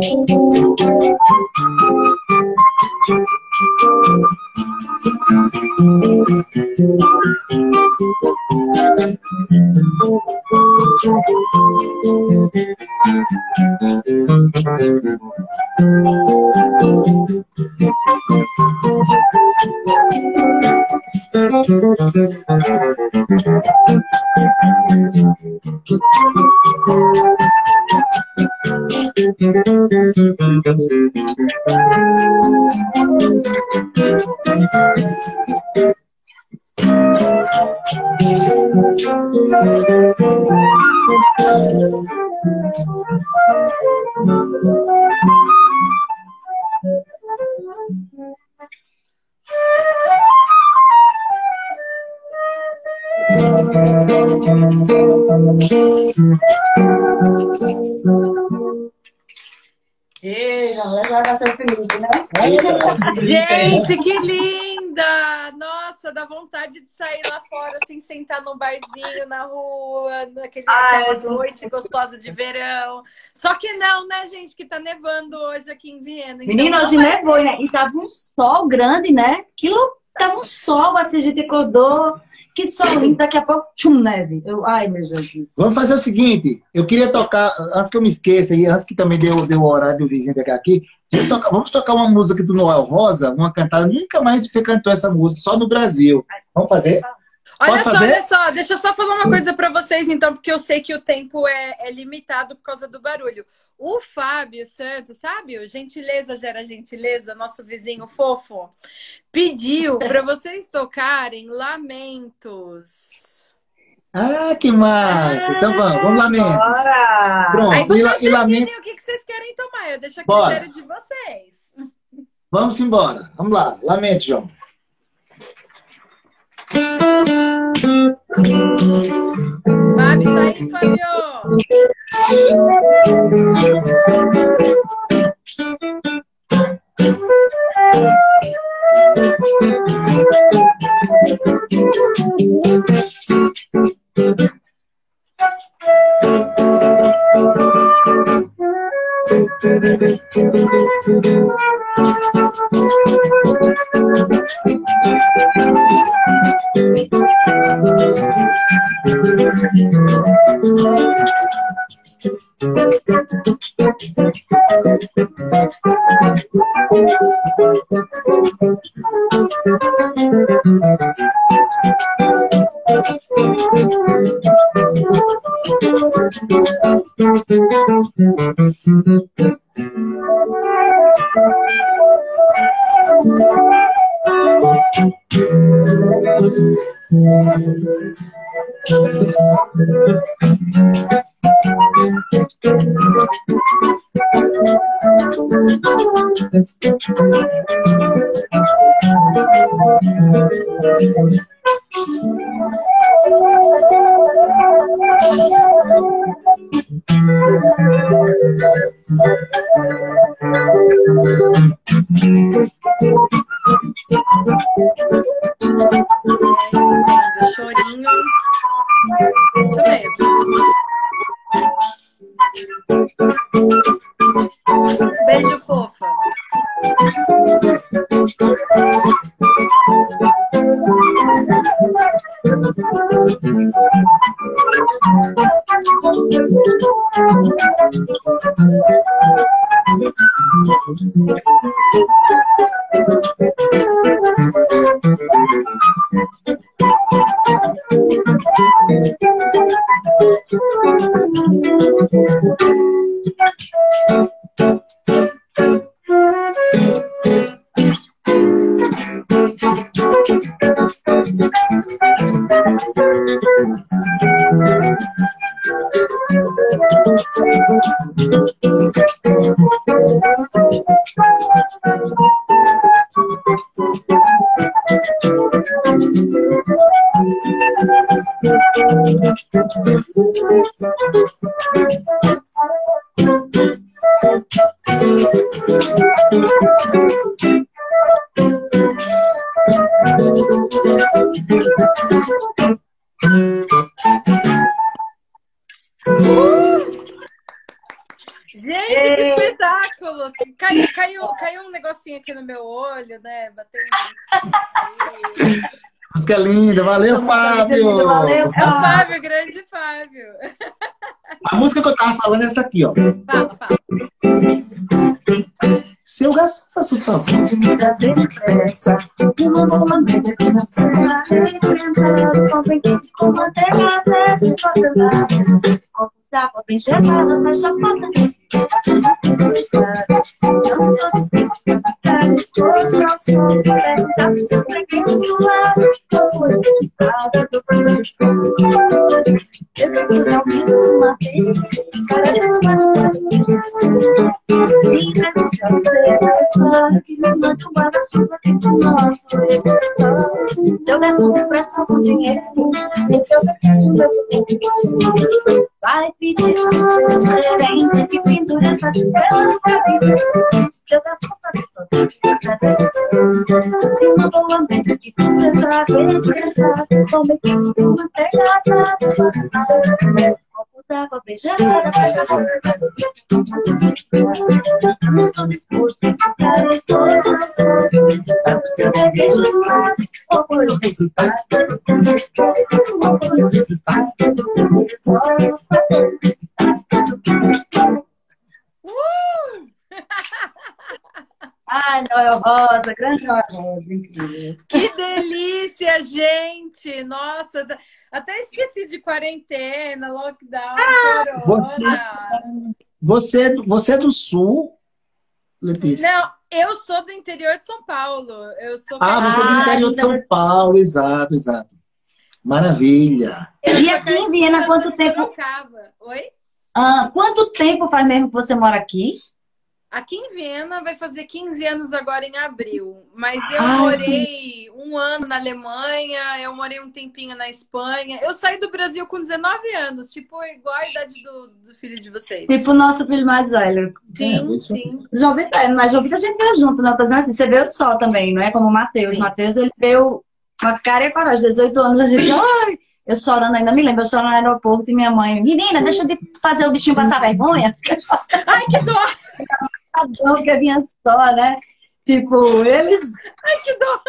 Gente, rua, naquele Ai, noite gostosa de verão. Só que não, né, gente, que tá nevando hoje aqui em Viena. Então Menino, hoje nevou, né? E tava um sol grande, né? Que loucura! Tava um sol, assim, a gente acordou que sol lindo, daqui a pouco, tchum, neve. Eu, ai, meu Jesus. Vamos fazer o seguinte, eu queria tocar, antes que eu me esqueça, e antes que também deu, deu o horário pegar aqui, tocar, vamos tocar uma música do Noel Rosa, uma cantada, nunca mais a cantou essa música, só no Brasil. Vamos fazer? Olha só, olha só, deixa eu só falar uma coisa para vocês, então, porque eu sei que o tempo é, é, limitado por causa do barulho. O Fábio Santos, sabe? O Gentileza gera gentileza, nosso vizinho fofo, pediu para [laughs] vocês tocarem Lamentos. Ah, que massa! Ah, então vamos, vamos Lamentos. Bora. Pronto, Aí vocês e, e lamento... o que, que vocês querem tomar, eu deixo a critério de vocês. Vamos embora, vamos lá, Lamento, João. Fábio, aí, Fábio? Thank you. Linda, valeu, Fábio! Valeu, É o Fábio, grande Fábio. A música que eu tava falando é essa aqui, ó. Fala, fala. Seu garçom, faça o favor. de me trazer depressa. E uma média que manteiga até se congelar. D'água bem gelada, fecha a porta desse Não sou disposto a ficar exposto ao sol. Perguntar seu freguês do lado. Como eu tenho ao menos uma vez. Cada vez mais e pergunte ao céu que me manda um guarda-chuva tipo nosso. Se eu respondo, presta algum dinheiro. E que eu preciso meu Vai pedir pro seu gerente que pendura essas estrelas pra. Se eu der E uma boa mente que acreditar. Como é que tu mantém Copo d'água bem gelada, fecha a porta Não estou disposto a ficar exposto ao sol. Para o seu desejo, ou por um resultado. Ou por um resultado. Uh! Ai, Noel Rosa, grande Noel Rosa, incrível. Que delícia, gente! Nossa, até esqueci de quarentena, lockdown, corona. Você, é do- você é do Sul, Letícia? Não, eu sou do interior de São Paulo. Eu sou Ah, você é do Ah, interior de São Paulo, exato, exato. Maravilha. eu E aqui em Viena, eu quanto sou de tempo- Sorocaba. Oi? Ah, quanto tempo faz mesmo que você mora aqui? Aqui em Viena vai fazer 15 anos agora em abril. Mas eu Ai, morei um ano na Alemanha, eu morei um tempinho na Espanha. Eu saí do Brasil com 19 anos, tipo, igual a idade do, do filho de vocês. Tipo o nosso filho mais velho. sim, É, sim. João Vitor, mas João Vitor a gente veio junto, não? Tá dizendo assim, você veio só também, não é? Como o Matheus. Matheus, ele veio com a cara e a coragem, 18 anos, a gente, ai, eu chorando, ainda me lembro, eu chorando no aeroporto e minha mãe, menina, deixa de fazer o bichinho passar vergonha. Ai, que dó! [laughs] Não, porque vinha só, né? Tipo, eles. Ai, que dó!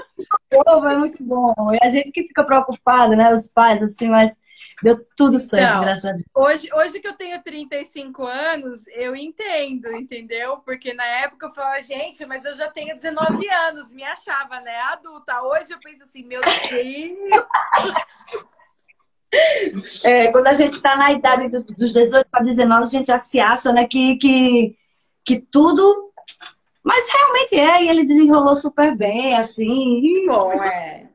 O povo é muito bom. E a gente que fica preocupado, né? Os pais, assim, mas deu tudo certo, Então, graças a Deus. Hoje, hoje que eu tenho 35 anos, eu entendo, entendeu? Porque na época eu falava, gente, mas eu já tenho 19 anos, me achava, né, adulta. Hoje eu penso assim, meu Deus! É, quando a gente tá na idade do- dos 18 para 19, a gente já se acha, né, que, que, que tudo. Mas realmente é, e ele desenrolou super bem, assim. Bom, é.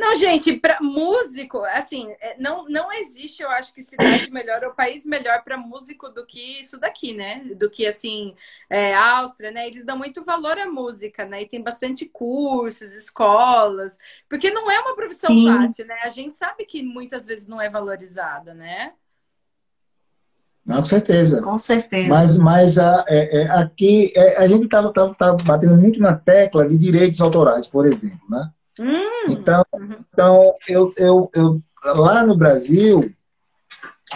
Não, gente, para músico, assim, é, não, não existe, eu acho que cidade [laughs] melhor ou país melhor para músico do que isso daqui, né? Do que, assim, é, Áustria, né? Eles dão muito valor à música, né? E tem bastante cursos, escolas, porque não é uma profissão Sim. fácil, né? A gente sabe que muitas vezes não é valorizada, né? Não, com certeza. Com certeza. Mas, mas a, é, é, aqui é, a gente estava tava, tava batendo muito na tecla de direitos autorais, por exemplo, né? Hum, Então, uhum. então eu, eu, eu, lá no Brasil,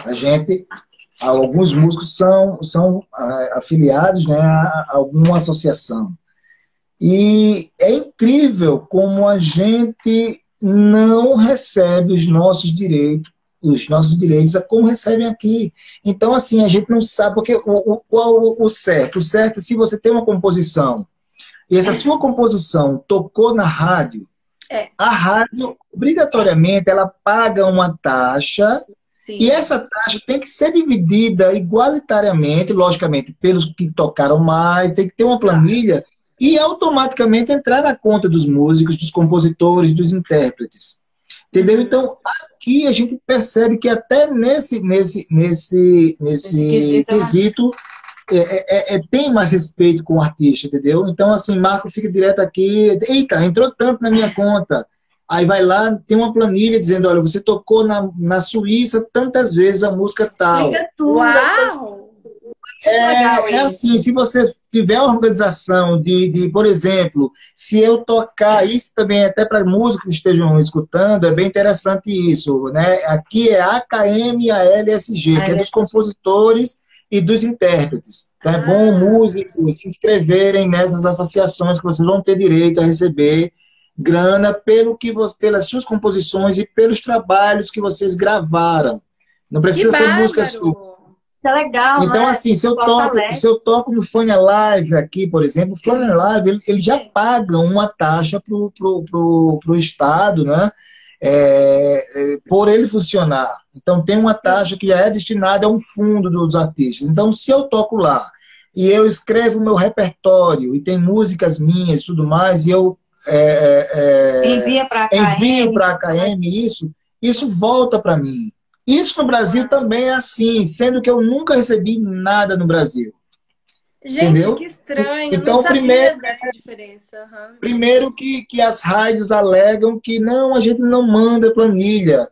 a gente, alguns músicos são, são ah, afiliados né, a alguma associação. E é incrível como a gente não recebe os nossos direitos, os nossos direitos como recebem aqui. Então, assim, a gente não sabe, porque o, qual o, o certo? O certo é se você tem uma composição, e essa sua composição tocou na rádio, é. a rádio, obrigatoriamente, ela paga uma taxa Sim. E essa taxa tem que ser dividida igualitariamente, logicamente, pelos que tocaram mais, tem que ter uma planilha e automaticamente entrar na conta dos músicos, dos compositores, dos intérpretes. Entendeu? Então, aqui a gente percebe que até nesse, nesse, nesse, nesse quesito, é quesito é, é, é, tem mais respeito com o artista, entendeu? Então, assim, Marco fica direto aqui, eita, entrou tanto na minha conta. Aí vai lá, tem uma planilha dizendo, olha, você tocou na, na Suíça tantas vezes a música tal. Explica tudo. Uau! É, é assim, se você tiver uma organização de, de, por exemplo, se eu tocar, isso também até para músicos que estejam escutando, é bem interessante isso, né? Aqui é AKM e ALSG, que é dos compositores e dos intérpretes. Então é bom ah. músicos se inscreverem nessas associações que vocês vão ter direito a receber grana pelo que pelas suas composições e pelos trabalhos que vocês gravaram. Não precisa ser música sua. É legal, então, né? assim, se eu, toco, se eu toco no Fone Live aqui, por exemplo, o Fone Live, ele, ele já paga uma taxa para o pro, pro, pro Estado, né? É, é, por ele funcionar. Então, tem uma taxa que já é destinada a um fundo dos artistas. Então, se eu toco lá e eu escrevo o meu repertório e tem músicas minhas e tudo mais, e eu é, é, é envia para a envio para a KM isso, isso volta para mim. Isso no Brasil também é assim, sendo que eu nunca recebi nada no Brasil. Gente, Entendeu? que estranho. Então, primeiro, dessa diferença. Uhum. Primeiro que, que as rádios alegam que não, a gente não manda planilha.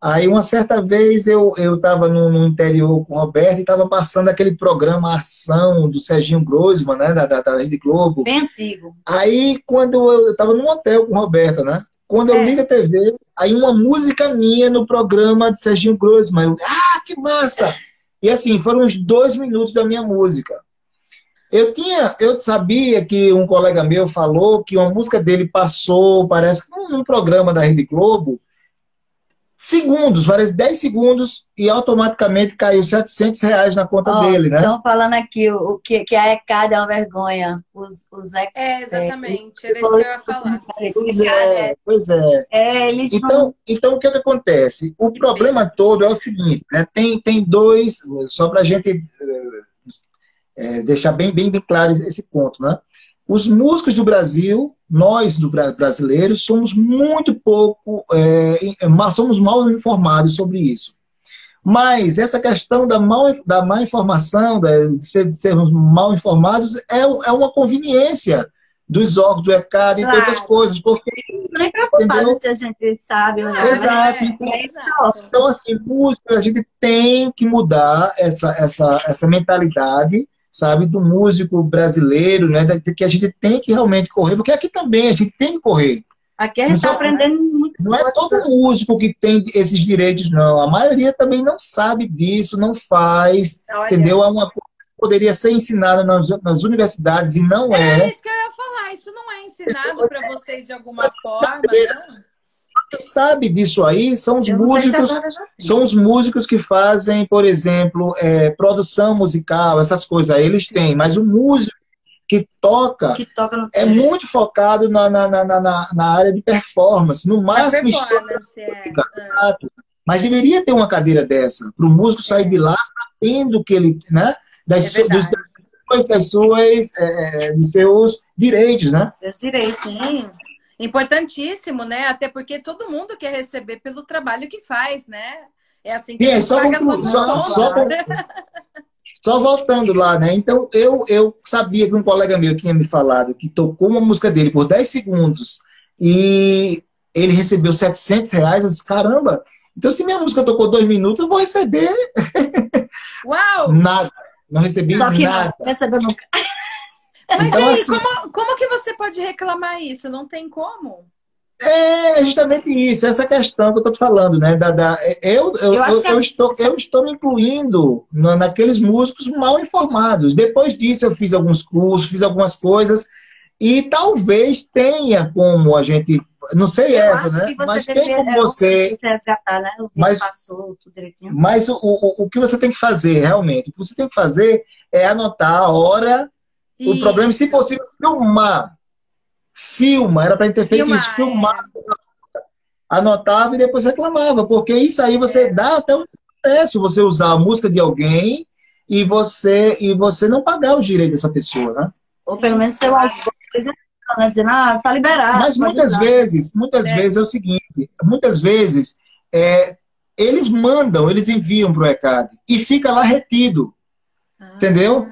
Aí, uma certa vez, eu estava no, no, interior com o Roberto e estava passando aquele programa Ação do Serginho Grossman, né, da, da, da Rede Globo. Bem antigo. Aí, quando eu estava num hotel com o Roberto, né? Quando eu é. ligo a TV, aí uma música minha no programa de Serginho Grossman. Eu, ah, que massa! E assim, foram uns dois minutos da minha música. Eu tinha, eu sabia que um colega meu falou que uma música dele passou, parece, num programa da Rede Globo, segundos, parece 10 segundos, e automaticamente caiu 700 reais na conta oh, dele, né? Estão falando aqui o, que, que a ECAD é uma vergonha. Os, os ECAD, é, exatamente. Era isso que eu ia falar. Pois é, pois é. é eles então, são... então, o que, que acontece? O problema todo é o seguinte, né? Tem, tem dois, só para a gente é, deixar bem, bem, bem claro esse ponto, né? Os músicos do Brasil, nós do brasileiros, somos muito pouco, é, somos mal informados sobre isso. Mas essa questão da mal, da má informação, de, ser, de sermos mal informados, é, é uma conveniência dos órgãos do ECAD claro. e outras coisas. Porque, Nem preocupado se a gente sabe ou não. Exato. Né? Então, é, então, assim, música, a gente tem que mudar essa, essa, essa mentalidade sabe, do músico brasileiro, né, que a gente tem que realmente correr, porque aqui também a gente tem que correr. Aqui a gente está aprendendo muito. Não é todo músico que tem esses direitos, não. A maioria também não sabe disso, não faz, Olha. entendeu? É uma coisa que poderia ser ensinada nas, nas universidades e não é. É isso que eu ia falar. Isso não é ensinado para vocês de alguma forma, não? Quem sabe disso aí são os músicos, são os músicos que fazem, por exemplo, é, produção musical, essas coisas aí eles têm, mas o músico que toca, que toca é muito focado na, na, na, na, na área de performance, no máximo performance, é. Mas deveria ter uma cadeira dessa, para o músico sair de lá sabendo que ele, né, das, é dos, das suas, é, é, dos seus direitos, né? Seus direitos, sim. Importantíssimo, né? Até porque todo mundo quer receber pelo trabalho que faz, né? É assim que Sim, só, só, só, só, voltando lá, né? Então, eu, eu sabia que um colega meu tinha me falado que tocou uma música dele por 10 segundos e ele recebeu 700 reais. Eu disse, caramba, então se minha música tocou dois minutos, eu vou receber... Uau! [laughs] nada. Não recebi Só que nada. Não, recebeu nunca. Mas então, aí, assim, como, como que você pode reclamar isso? Não tem como. É justamente isso, essa questão que eu estou te falando, né? Da, da, eu, eu, eu, eu, eu estou, eu estou me incluindo na, naqueles músicos mal informados. Depois disso, eu fiz alguns cursos, fiz algumas coisas, e talvez tenha como a gente não sei eu essa, né? Mas tem como você. resgatar, né? O mas, passou, tudo direitinho. Mas o, o, o que você tem que fazer, realmente, o que você tem que fazer é anotar a hora, isso. o problema, se possível, filmar. Filma, era para ter feito filmar, isso, filmar. É. Anotava e depois reclamava, porque isso aí você é. dá até um se você usar a música de alguém e você e você não pagar o direito dessa pessoa, né? Ou pelo menos ter uma né? Dizendo, ah, tá liberado. Mas muitas usar. vezes, muitas é. vezes é o seguinte, muitas vezes é, eles mandam, eles enviam para o ECAD e fica lá retido. Ah. Entendeu?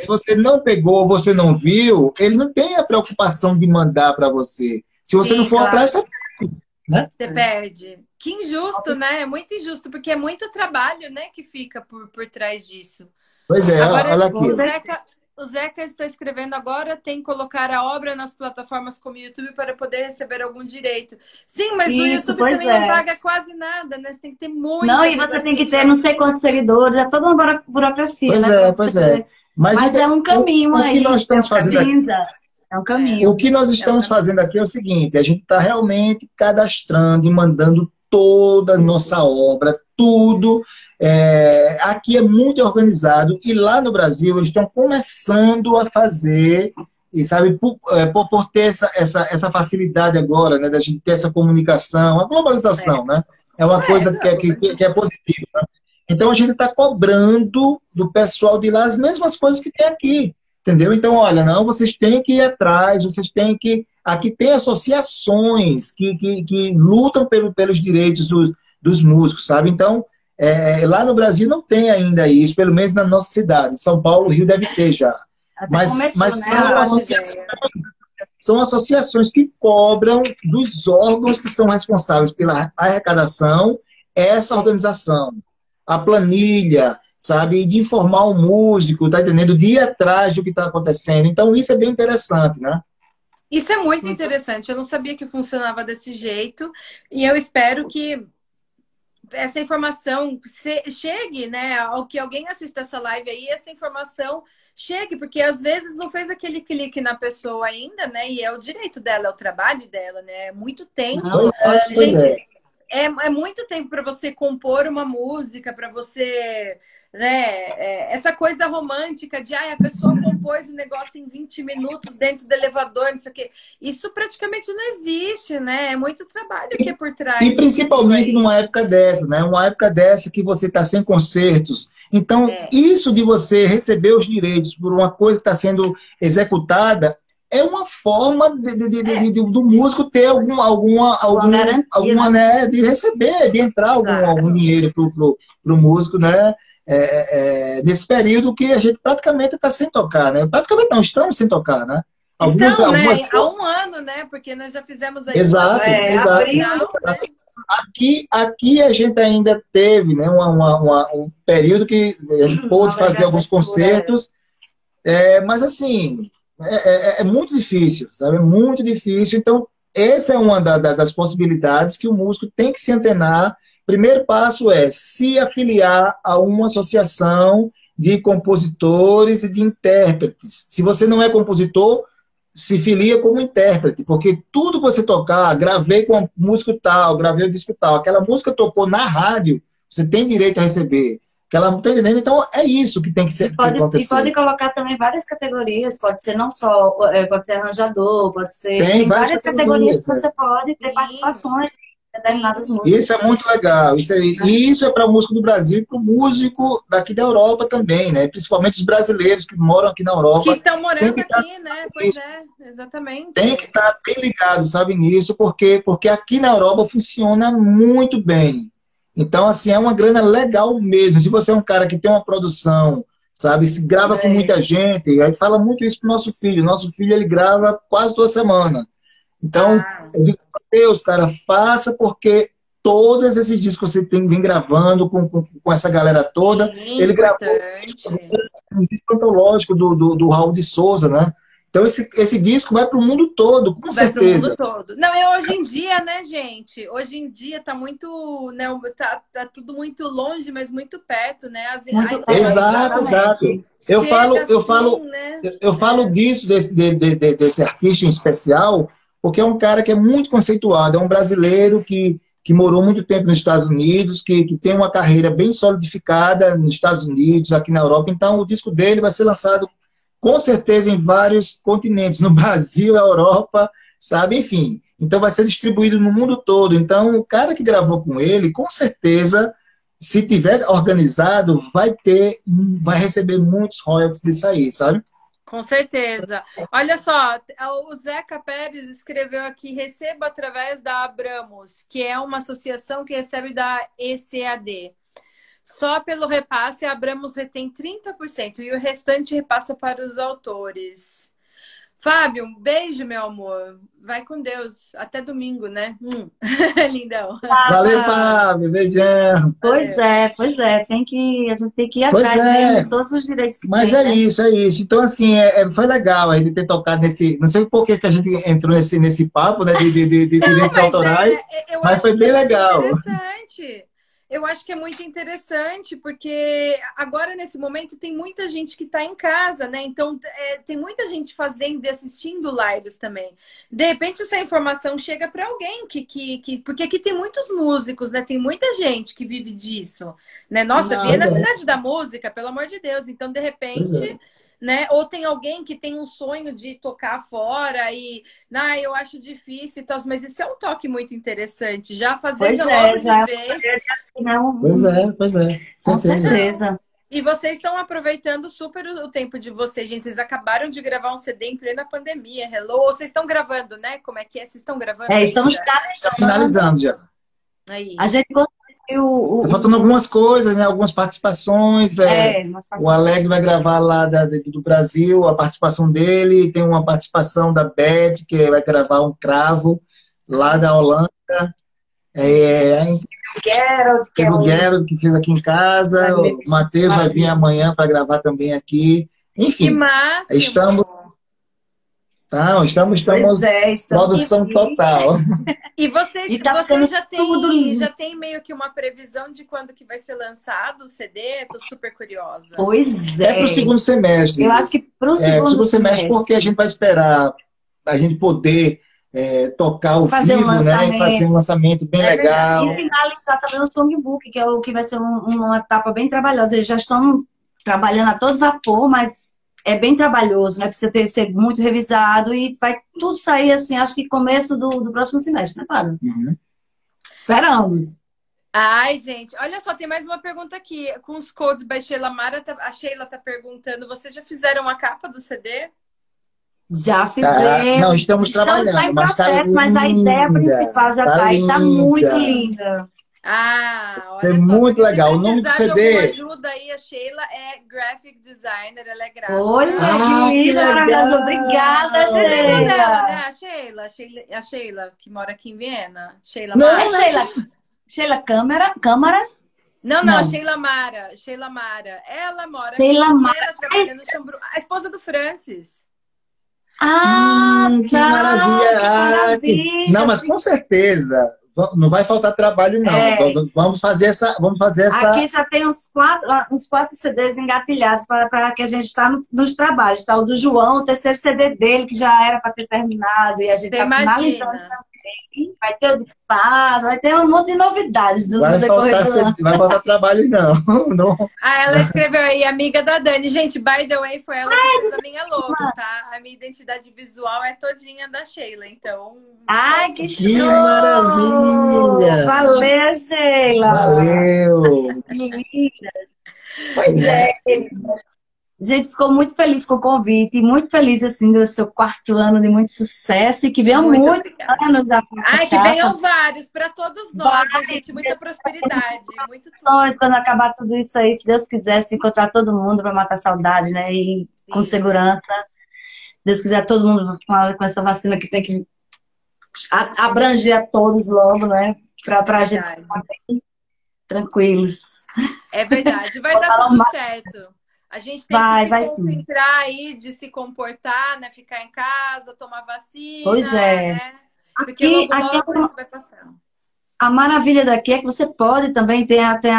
Se você não pegou, você não viu, ele não tem a preocupação de mandar para você. Se você Sim, não for claro. atrás, você perde. Né? Você perde. Que injusto, né? É muito injusto, porque é muito trabalho né, que fica por, por trás disso. Pois é, Agora, olha aqui. O Zeca, o Zeca está escrevendo agora, tem que colocar a obra nas plataformas como o YouTube para poder receber algum direito. Sim, mas Isso, o YouTube também é. não paga quase nada, né? Você tem que ter muito. Não, e você tem que ter não sei quantos seguidores, é toda uma burocracia. Pois né? é, pois é. Mas, mas é um caminho o, o aí. O que nós estamos fazendo aqui, é um caminho. O que nós estamos é fazendo aqui é o seguinte: a gente está realmente cadastrando e mandando toda a nossa obra, tudo. É, aqui é muito organizado e lá no Brasil eles estão começando a fazer, e sabe, por, é, por, por, ter essa, essa, essa facilidade agora, né, da gente ter essa comunicação, a globalização, é. né? É uma coisa que é, que, que é positiva. Né? Então a gente está cobrando do pessoal de lá as mesmas coisas que tem aqui. Entendeu? Então, olha, não, vocês têm que ir atrás, vocês têm que. Aqui tem associações que, que, que lutam pelo, pelos direitos dos, dos músicos, sabe? Então, é, lá no Brasil não tem ainda isso, pelo menos na nossa cidade. São Paulo, Rio deve ter já. mas começou, mas né? são, associações, são associações que cobram dos órgãos que são responsáveis pela arrecadação essa organização. A planilha, sabe? De informar o músico, tá entendendo? De ir atrás do que está acontecendo. Então, isso é bem interessante, né? Isso é muito interessante. Eu não sabia que funcionava desse jeito. E eu espero que essa informação chegue, né? Ao que alguém assista essa live aí, essa informação chegue, porque às vezes não fez aquele clique na pessoa ainda, né? E é o direito dela, é o trabalho dela, né? É muito tempo. Não, é, gente, é. É, é muito tempo para você compor uma música, para você né? É, essa coisa romântica de ah, a pessoa compôs o negócio em 20 minutos dentro do elevador, não sei o quê. Isso praticamente não existe, né? É muito trabalho que é por trás. E principalmente numa época dessa, né? Uma época dessa que você está sem concertos. Então, é. isso de você receber os direitos por uma coisa que está sendo executada é uma forma de, de, de, é. do músico ter algum, alguma, alguma, alguma né? né, de receber, de entrar algum, claro. algum dinheiro para o músico, né? É, é, é, nesse período que a gente praticamente está sem tocar, né? Praticamente não, estamos sem tocar, né? Algumas, Estão, algumas... né? Há um ano, né? Porque nós já fizemos aí. Exato, é, exato. Abril, né? Aqui, aqui a gente ainda teve né, uma, uma, uma um período que a gente pôde fazer alguns concertos, é, mas assim, é, é, é, muito difícil, sabe? É muito difícil. Então, essa é uma da, da, das possibilidades que o músico tem que se antenar Primeiro passo é se afiliar a uma associação de compositores e de intérpretes. Se você não é compositor, se filia como intérprete, porque tudo que você tocar, gravei com a música tal, gravei o disco tal, aquela música tocou na rádio, você tem direito a receber. Aquela, tá entendendo? Então é isso que tem que ser. E pode, e pode colocar também várias categorias, pode ser não só, é, pode ser arranjador, pode ser. Tem, tem várias, categorias, categorias que você pode ter Sim. participações determinadas músicas. Isso é muito legal. Isso é, e isso é para o músico do Brasil e para o músico daqui da Europa também, né? Principalmente os brasileiros que moram aqui na Europa. Que estão morando que aqui, né? Pois é, exatamente. Tem que estar bem ligado, sabe, nisso, porque, porque aqui na Europa funciona muito bem. Então, assim, é uma grana legal mesmo. Se você é um cara que tem uma produção, sabe, se grava é. com muita gente, aí fala muito isso pro nosso filho. Nosso filho, ele grava quase toda semana. Então, ah. eu digo, Deus, cara, faça porque todos esses discos que você tem, vem gravando com, com, com essa galera toda, Sim, ele importante. gravou um disco antológico do, do, do Raul de Souza, né? Então esse, esse disco vai para o mundo todo, com vai certeza. Vai mundo todo. Não, é hoje em dia, né, gente? Hoje em dia tá muito, né, tá, tá tudo muito longe, mas muito perto, né? As, muito exato, exato. Eu Chega falo, eu assim, falo, né? eu, eu falo é. disso desse, de, de, desse artista em especial, porque é um cara que é muito conceituado, é um brasileiro que, que morou muito tempo nos Estados Unidos, que, que tem uma carreira bem solidificada nos Estados Unidos, aqui na Europa. Então, o disco dele vai ser lançado com certeza em vários continentes, no [laughs] Brasil, Europa, sabe? Enfim. Então, vai ser distribuído no mundo todo. Então, o cara que gravou com ele, com certeza, se tiver organizado, vai ter, vai receber muitos royalties disso aí, sabe? Com certeza. Olha só, o Zeca Pérez escreveu aqui: receba através da Abramos, que é uma associação que recebe da ECAD. Só pelo repasse, a Abramos retém 30% e o restante repassa para os autores. Fábio, um beijo, meu amor. Vai com Deus. Até domingo, né? Hum. [laughs] Lindão. Valeu, Fábio. Beijão. Pois é, pois é. Tem que, a gente tem que ir atrás é. de todos os direitos que Mas tem, é né? isso, é isso. Então, assim, é, é, foi legal a gente ter tocado nesse. Não sei por que, que a gente entrou nesse, nesse papo né, de, de, de, de direitos mas autorais, é, mas foi bem legal. Interessante eu acho que é muito interessante, porque agora, nesse momento, tem muita gente que está em casa, né? Então, é, tem muita gente fazendo e assistindo lives também. De repente, essa informação chega para alguém que, que, que. Porque aqui tem muitos músicos, né? Tem muita gente que vive disso. Né? Nossa, Viena é a cidade da música, pelo amor de Deus. Então, de repente né? Ou tem alguém que tem um sonho de tocar fora e, ah, eu acho difícil e tal, mas isso é um toque muito interessante. Já fazer pois já é, logo já de vez. Não... Pois é, pois é. Com certeza. E vocês estão aproveitando super o tempo de vocês, gente. Vocês acabaram de gravar um CD em plena pandemia. Hello, ou vocês estão gravando, né? Como é que é? Vocês estão gravando? É, estamos finalizando. finalizando já. Aí. A gente tá faltando algumas coisas, né? Algumas participações. É, é o Alex vai gravar lá da, do Brasil, a participação dele. Tem uma participação da Beth, que vai gravar um cravo lá da Holanda. É, Gerald, que, é o Gerald, que fez aqui em casa. O Matheus vai vir amanhã para gravar também aqui. Enfim, estamos não, estamos, estamos, é, estamos produção aqui. total. [laughs] E vocês, e tá vocês já têm já tem meio que uma previsão de quando que vai ser lançado o CD? Estou super curiosa. Pois é. É para o segundo semestre. Eu acho que para o segundo, é, segundo semestre, semestre, porque a gente vai esperar a gente poder é, tocar o fazer vivo, um né? E fazer um lançamento bem é legal. E finalizar também o songbook, que é o que vai ser um, uma etapa bem trabalhosa. Eles já estão trabalhando a todo vapor, mas é bem trabalhoso, né? Precisa ter, ser muito revisado e vai tudo sair assim, acho que começo do, do próximo semestre, né, Padre? Uhum. Esperamos. Ai, gente, olha só, tem mais uma pergunta aqui. Com os codes by Sheila Mara, tá, a Sheila tá perguntando: vocês já fizeram a capa do CD? Já fizemos. Tá. Não, estamos, estamos trabalhando. Em processo, mas, tá mas a ideia principal já tá, tá aí, tá muito linda. Ah, olha é só, muito legal. O nome do CD. ajuda aí, a Sheila é graphic designer, ela é gráfica. Olha, ah, que maravilhosa. Obrigada, Você lembra dela, né? A Sheila, a Sheila, a Sheila, que mora aqui em Viena. Sheila Não, é Sheila. Sheila Câmara, Câmara? Não, não, não, Sheila Mara. Sheila Mara. Ela mora Sheila aqui em Viena, trabalhando no Chambru. A esposa do Francis. Ah, hum, que tá, maravilha. Que maravilha. Não, mas com certeza não vai faltar trabalho, não. É. Vamos fazer essa. Vamos fazer essa. Aqui já tem uns quatro, uns quatro CDs engatilhados para, para que a gente está no, nos trabalhos. Está o do João, o terceiro CD dele, que já era para ter terminado, e a gente está finalizando também. Vai ter o de paz, vai ter um monte de novidades do, vai do faltar, do Vai faltar trabalho, [laughs] não. não. Ah, ela escreveu aí, amiga da Dani. Gente, by the way, foi ela que fez a minha logo, tá? A minha identidade visual é todinha da Sheila, então. Ai, que, que show! maravilha! Valeu, Sheila! Valeu! Pois é. Gente, ficou muito feliz com o convite, muito feliz assim do seu quarto ano de muito sucesso e que venham muito muitos anos da Ai, que venham vários para todos nós, né, gente? Muita prosperidade, muito tudo. Quando acabar tudo isso aí, se Deus quiser, se encontrar todo mundo para matar a saudade, né? E Sim. com segurança. Deus quiser, todo mundo com essa vacina que tem que abranger a todos logo, né? Para a gente ficar bem tranquilos. É verdade, vai dar tudo certo. A gente tem vai, que se vai concentrar sim. aí de se comportar, né? Ficar em casa, tomar vacina. Pois é. Né? Porque aqui, logo, logo aqui é isso vai passar. A maravilha daqui é que você pode também ter até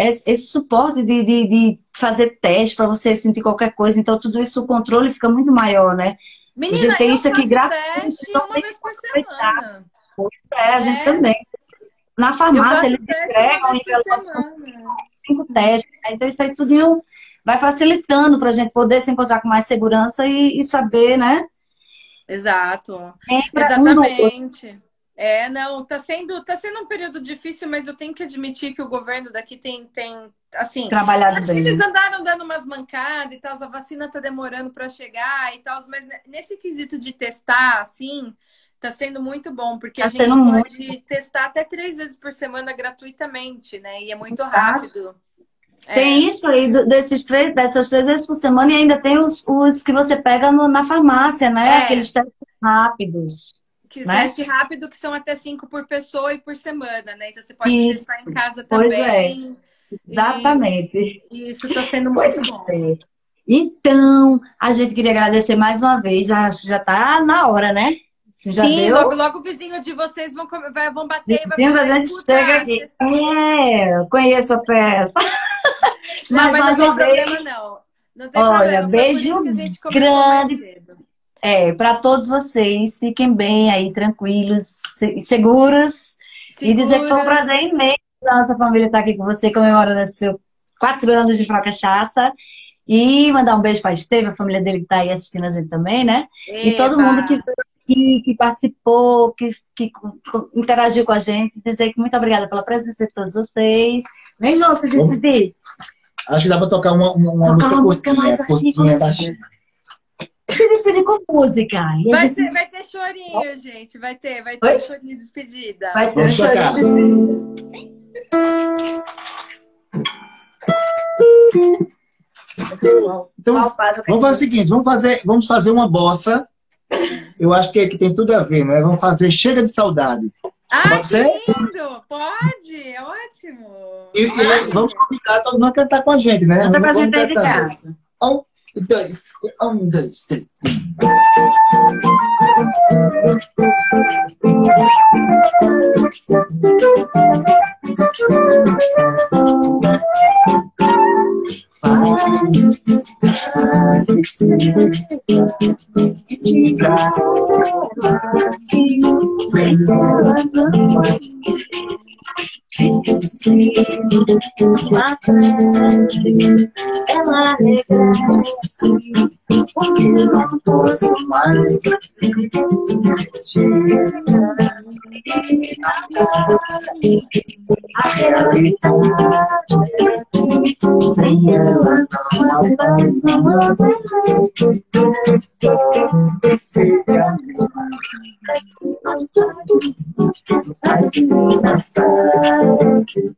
esse suporte de, de, de fazer teste para você sentir qualquer coisa. Então, tudo isso, o controle fica muito maior, né? Menina, a gente tem isso aqui gratuito. Então uma vez por semana. Pois é, a gente é. também. Na farmácia, eles entregam cinco testes. Né? Então, isso aí tudo vai facilitando para a gente poder se encontrar com mais segurança e, e saber, né? Exato. Exatamente. Um é, não, tá sendo, tá sendo um período difícil, mas eu tenho que admitir que o governo daqui tem, tem assim, trabalhado acho bem. que eles andaram dando umas mancadas e tal, a vacina tá demorando para chegar e tal, mas nesse quesito de testar, assim, tá sendo muito bom, porque tá a gente pode muito. testar até três vezes por semana gratuitamente, né? E é muito rápido. Tem é. isso aí, desses três, dessas três vezes por semana, e ainda tem os, os que você pega no, na farmácia, né? É. Aqueles testes rápidos. Que né? teste rápido, que são até cinco por pessoa e por semana, né? Então você pode isso. testar em casa também. Pois é. Exatamente. E isso está sendo muito bom. [laughs] Então, a gente queria agradecer mais uma vez, já, já tá na hora, né? Você já Sim, deu? logo, logo o vizinho de vocês vão, vão bater e vai a gente chega aqui. É, conheço a peça. [laughs] Não, mas, mas não tem problema, não. Não tem Olha, problema. beijo grande. É, para todos vocês, fiquem bem aí, tranquilos, seguros. E dizer que foi um prazer imenso a nossa família estar aqui com você, comemorando seus quatro anos de Frau Cachaça. E mandar um beijo para Esteve, a família dele que está aí assistindo a gente também, né? Eba. E todo mundo que que, que participou, que, que, interagiu com a gente. Dizer que muito obrigada pela presença de todos vocês. Vem, Lô, se decidir. Acho que dá para tocar uma, uma, uma música, uma música mais curtinha, baixinha. Se despedir com música. Vai, gente... vai, ter chorinho, gente. Vai ter, vai ter Oi? chorinho de despedida. Vai ter Vamos chorinho de despedida. Então, vamos fazer o seguinte, vamos fazer, vamos fazer uma bossa [laughs] eu acho que, que tem tudo a ver, né? Vamos fazer Chega de Saudade. Ah, Pode ser? lindo! Pode, é ótimo! E, e vamos convidar todo mundo a cantar com a gente, né? Canta pra gente aí de casa. Um, dois, um, dois, três. Ela regresse, porque não posso mais a realidade sem ela não faz nada seja sai de mim mais tarde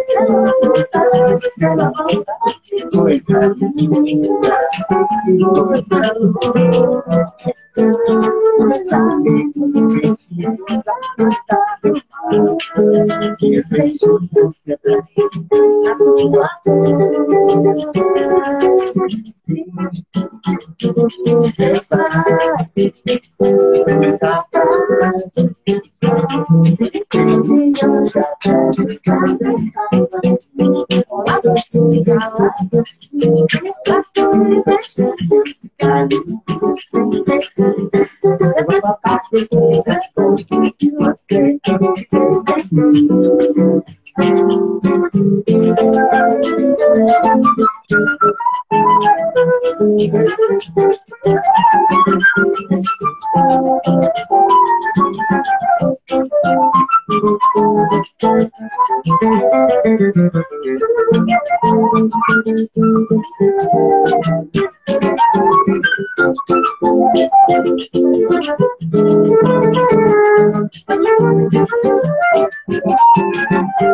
se ela voltar, se ela voltar, coisa linda, coisa louca. Sabemos que está que vejo você pra mim, a tua Você faz, essa frase, eu já Colados e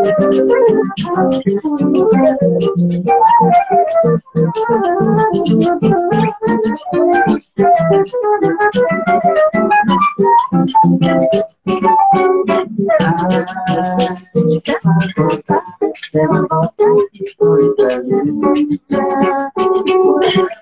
calados,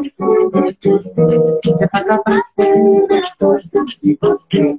É com esse negócio de você. Mais esse negócio de você.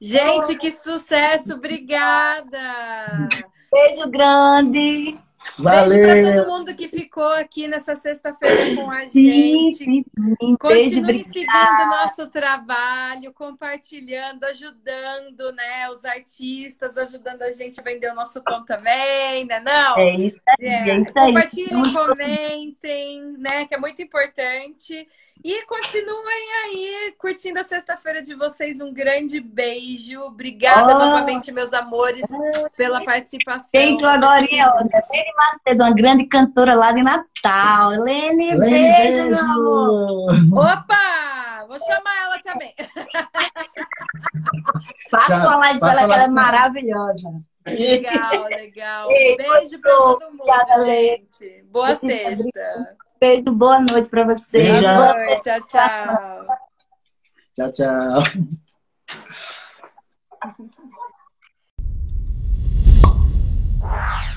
Gente, que sucesso! Obrigada! Beijo grande! Valeu. Beijo para todo mundo que ficou aqui nessa sexta-feira com a gente. Sim, sim. Continue seguindo o nosso trabalho, compartilhando, ajudando, né, os artistas, ajudando a gente a vender o nosso pão também, né? Não? É isso aí. É, é isso aí. Compartilhem, comentem, né? Que é muito importante. E continuem aí curtindo a sexta-feira de vocês. Um grande beijo. Obrigada oh. novamente, meus amores, pela participação. Feito agora, Lene Macedo, uma grande cantora lá de Natal. Lene, Lene beijo, beijo, meu amor. Opa! Vou chamar ela também. [laughs] Passa a live com ela, que ela é maravilhosa. Legal, legal. Ei, beijo para todo mundo, Obrigada, gente. Boa sexta. Beijo, boa noite para vocês. Beijo. Boa noite, tchau, tchau. Tchau, tchau. tchau. [laughs]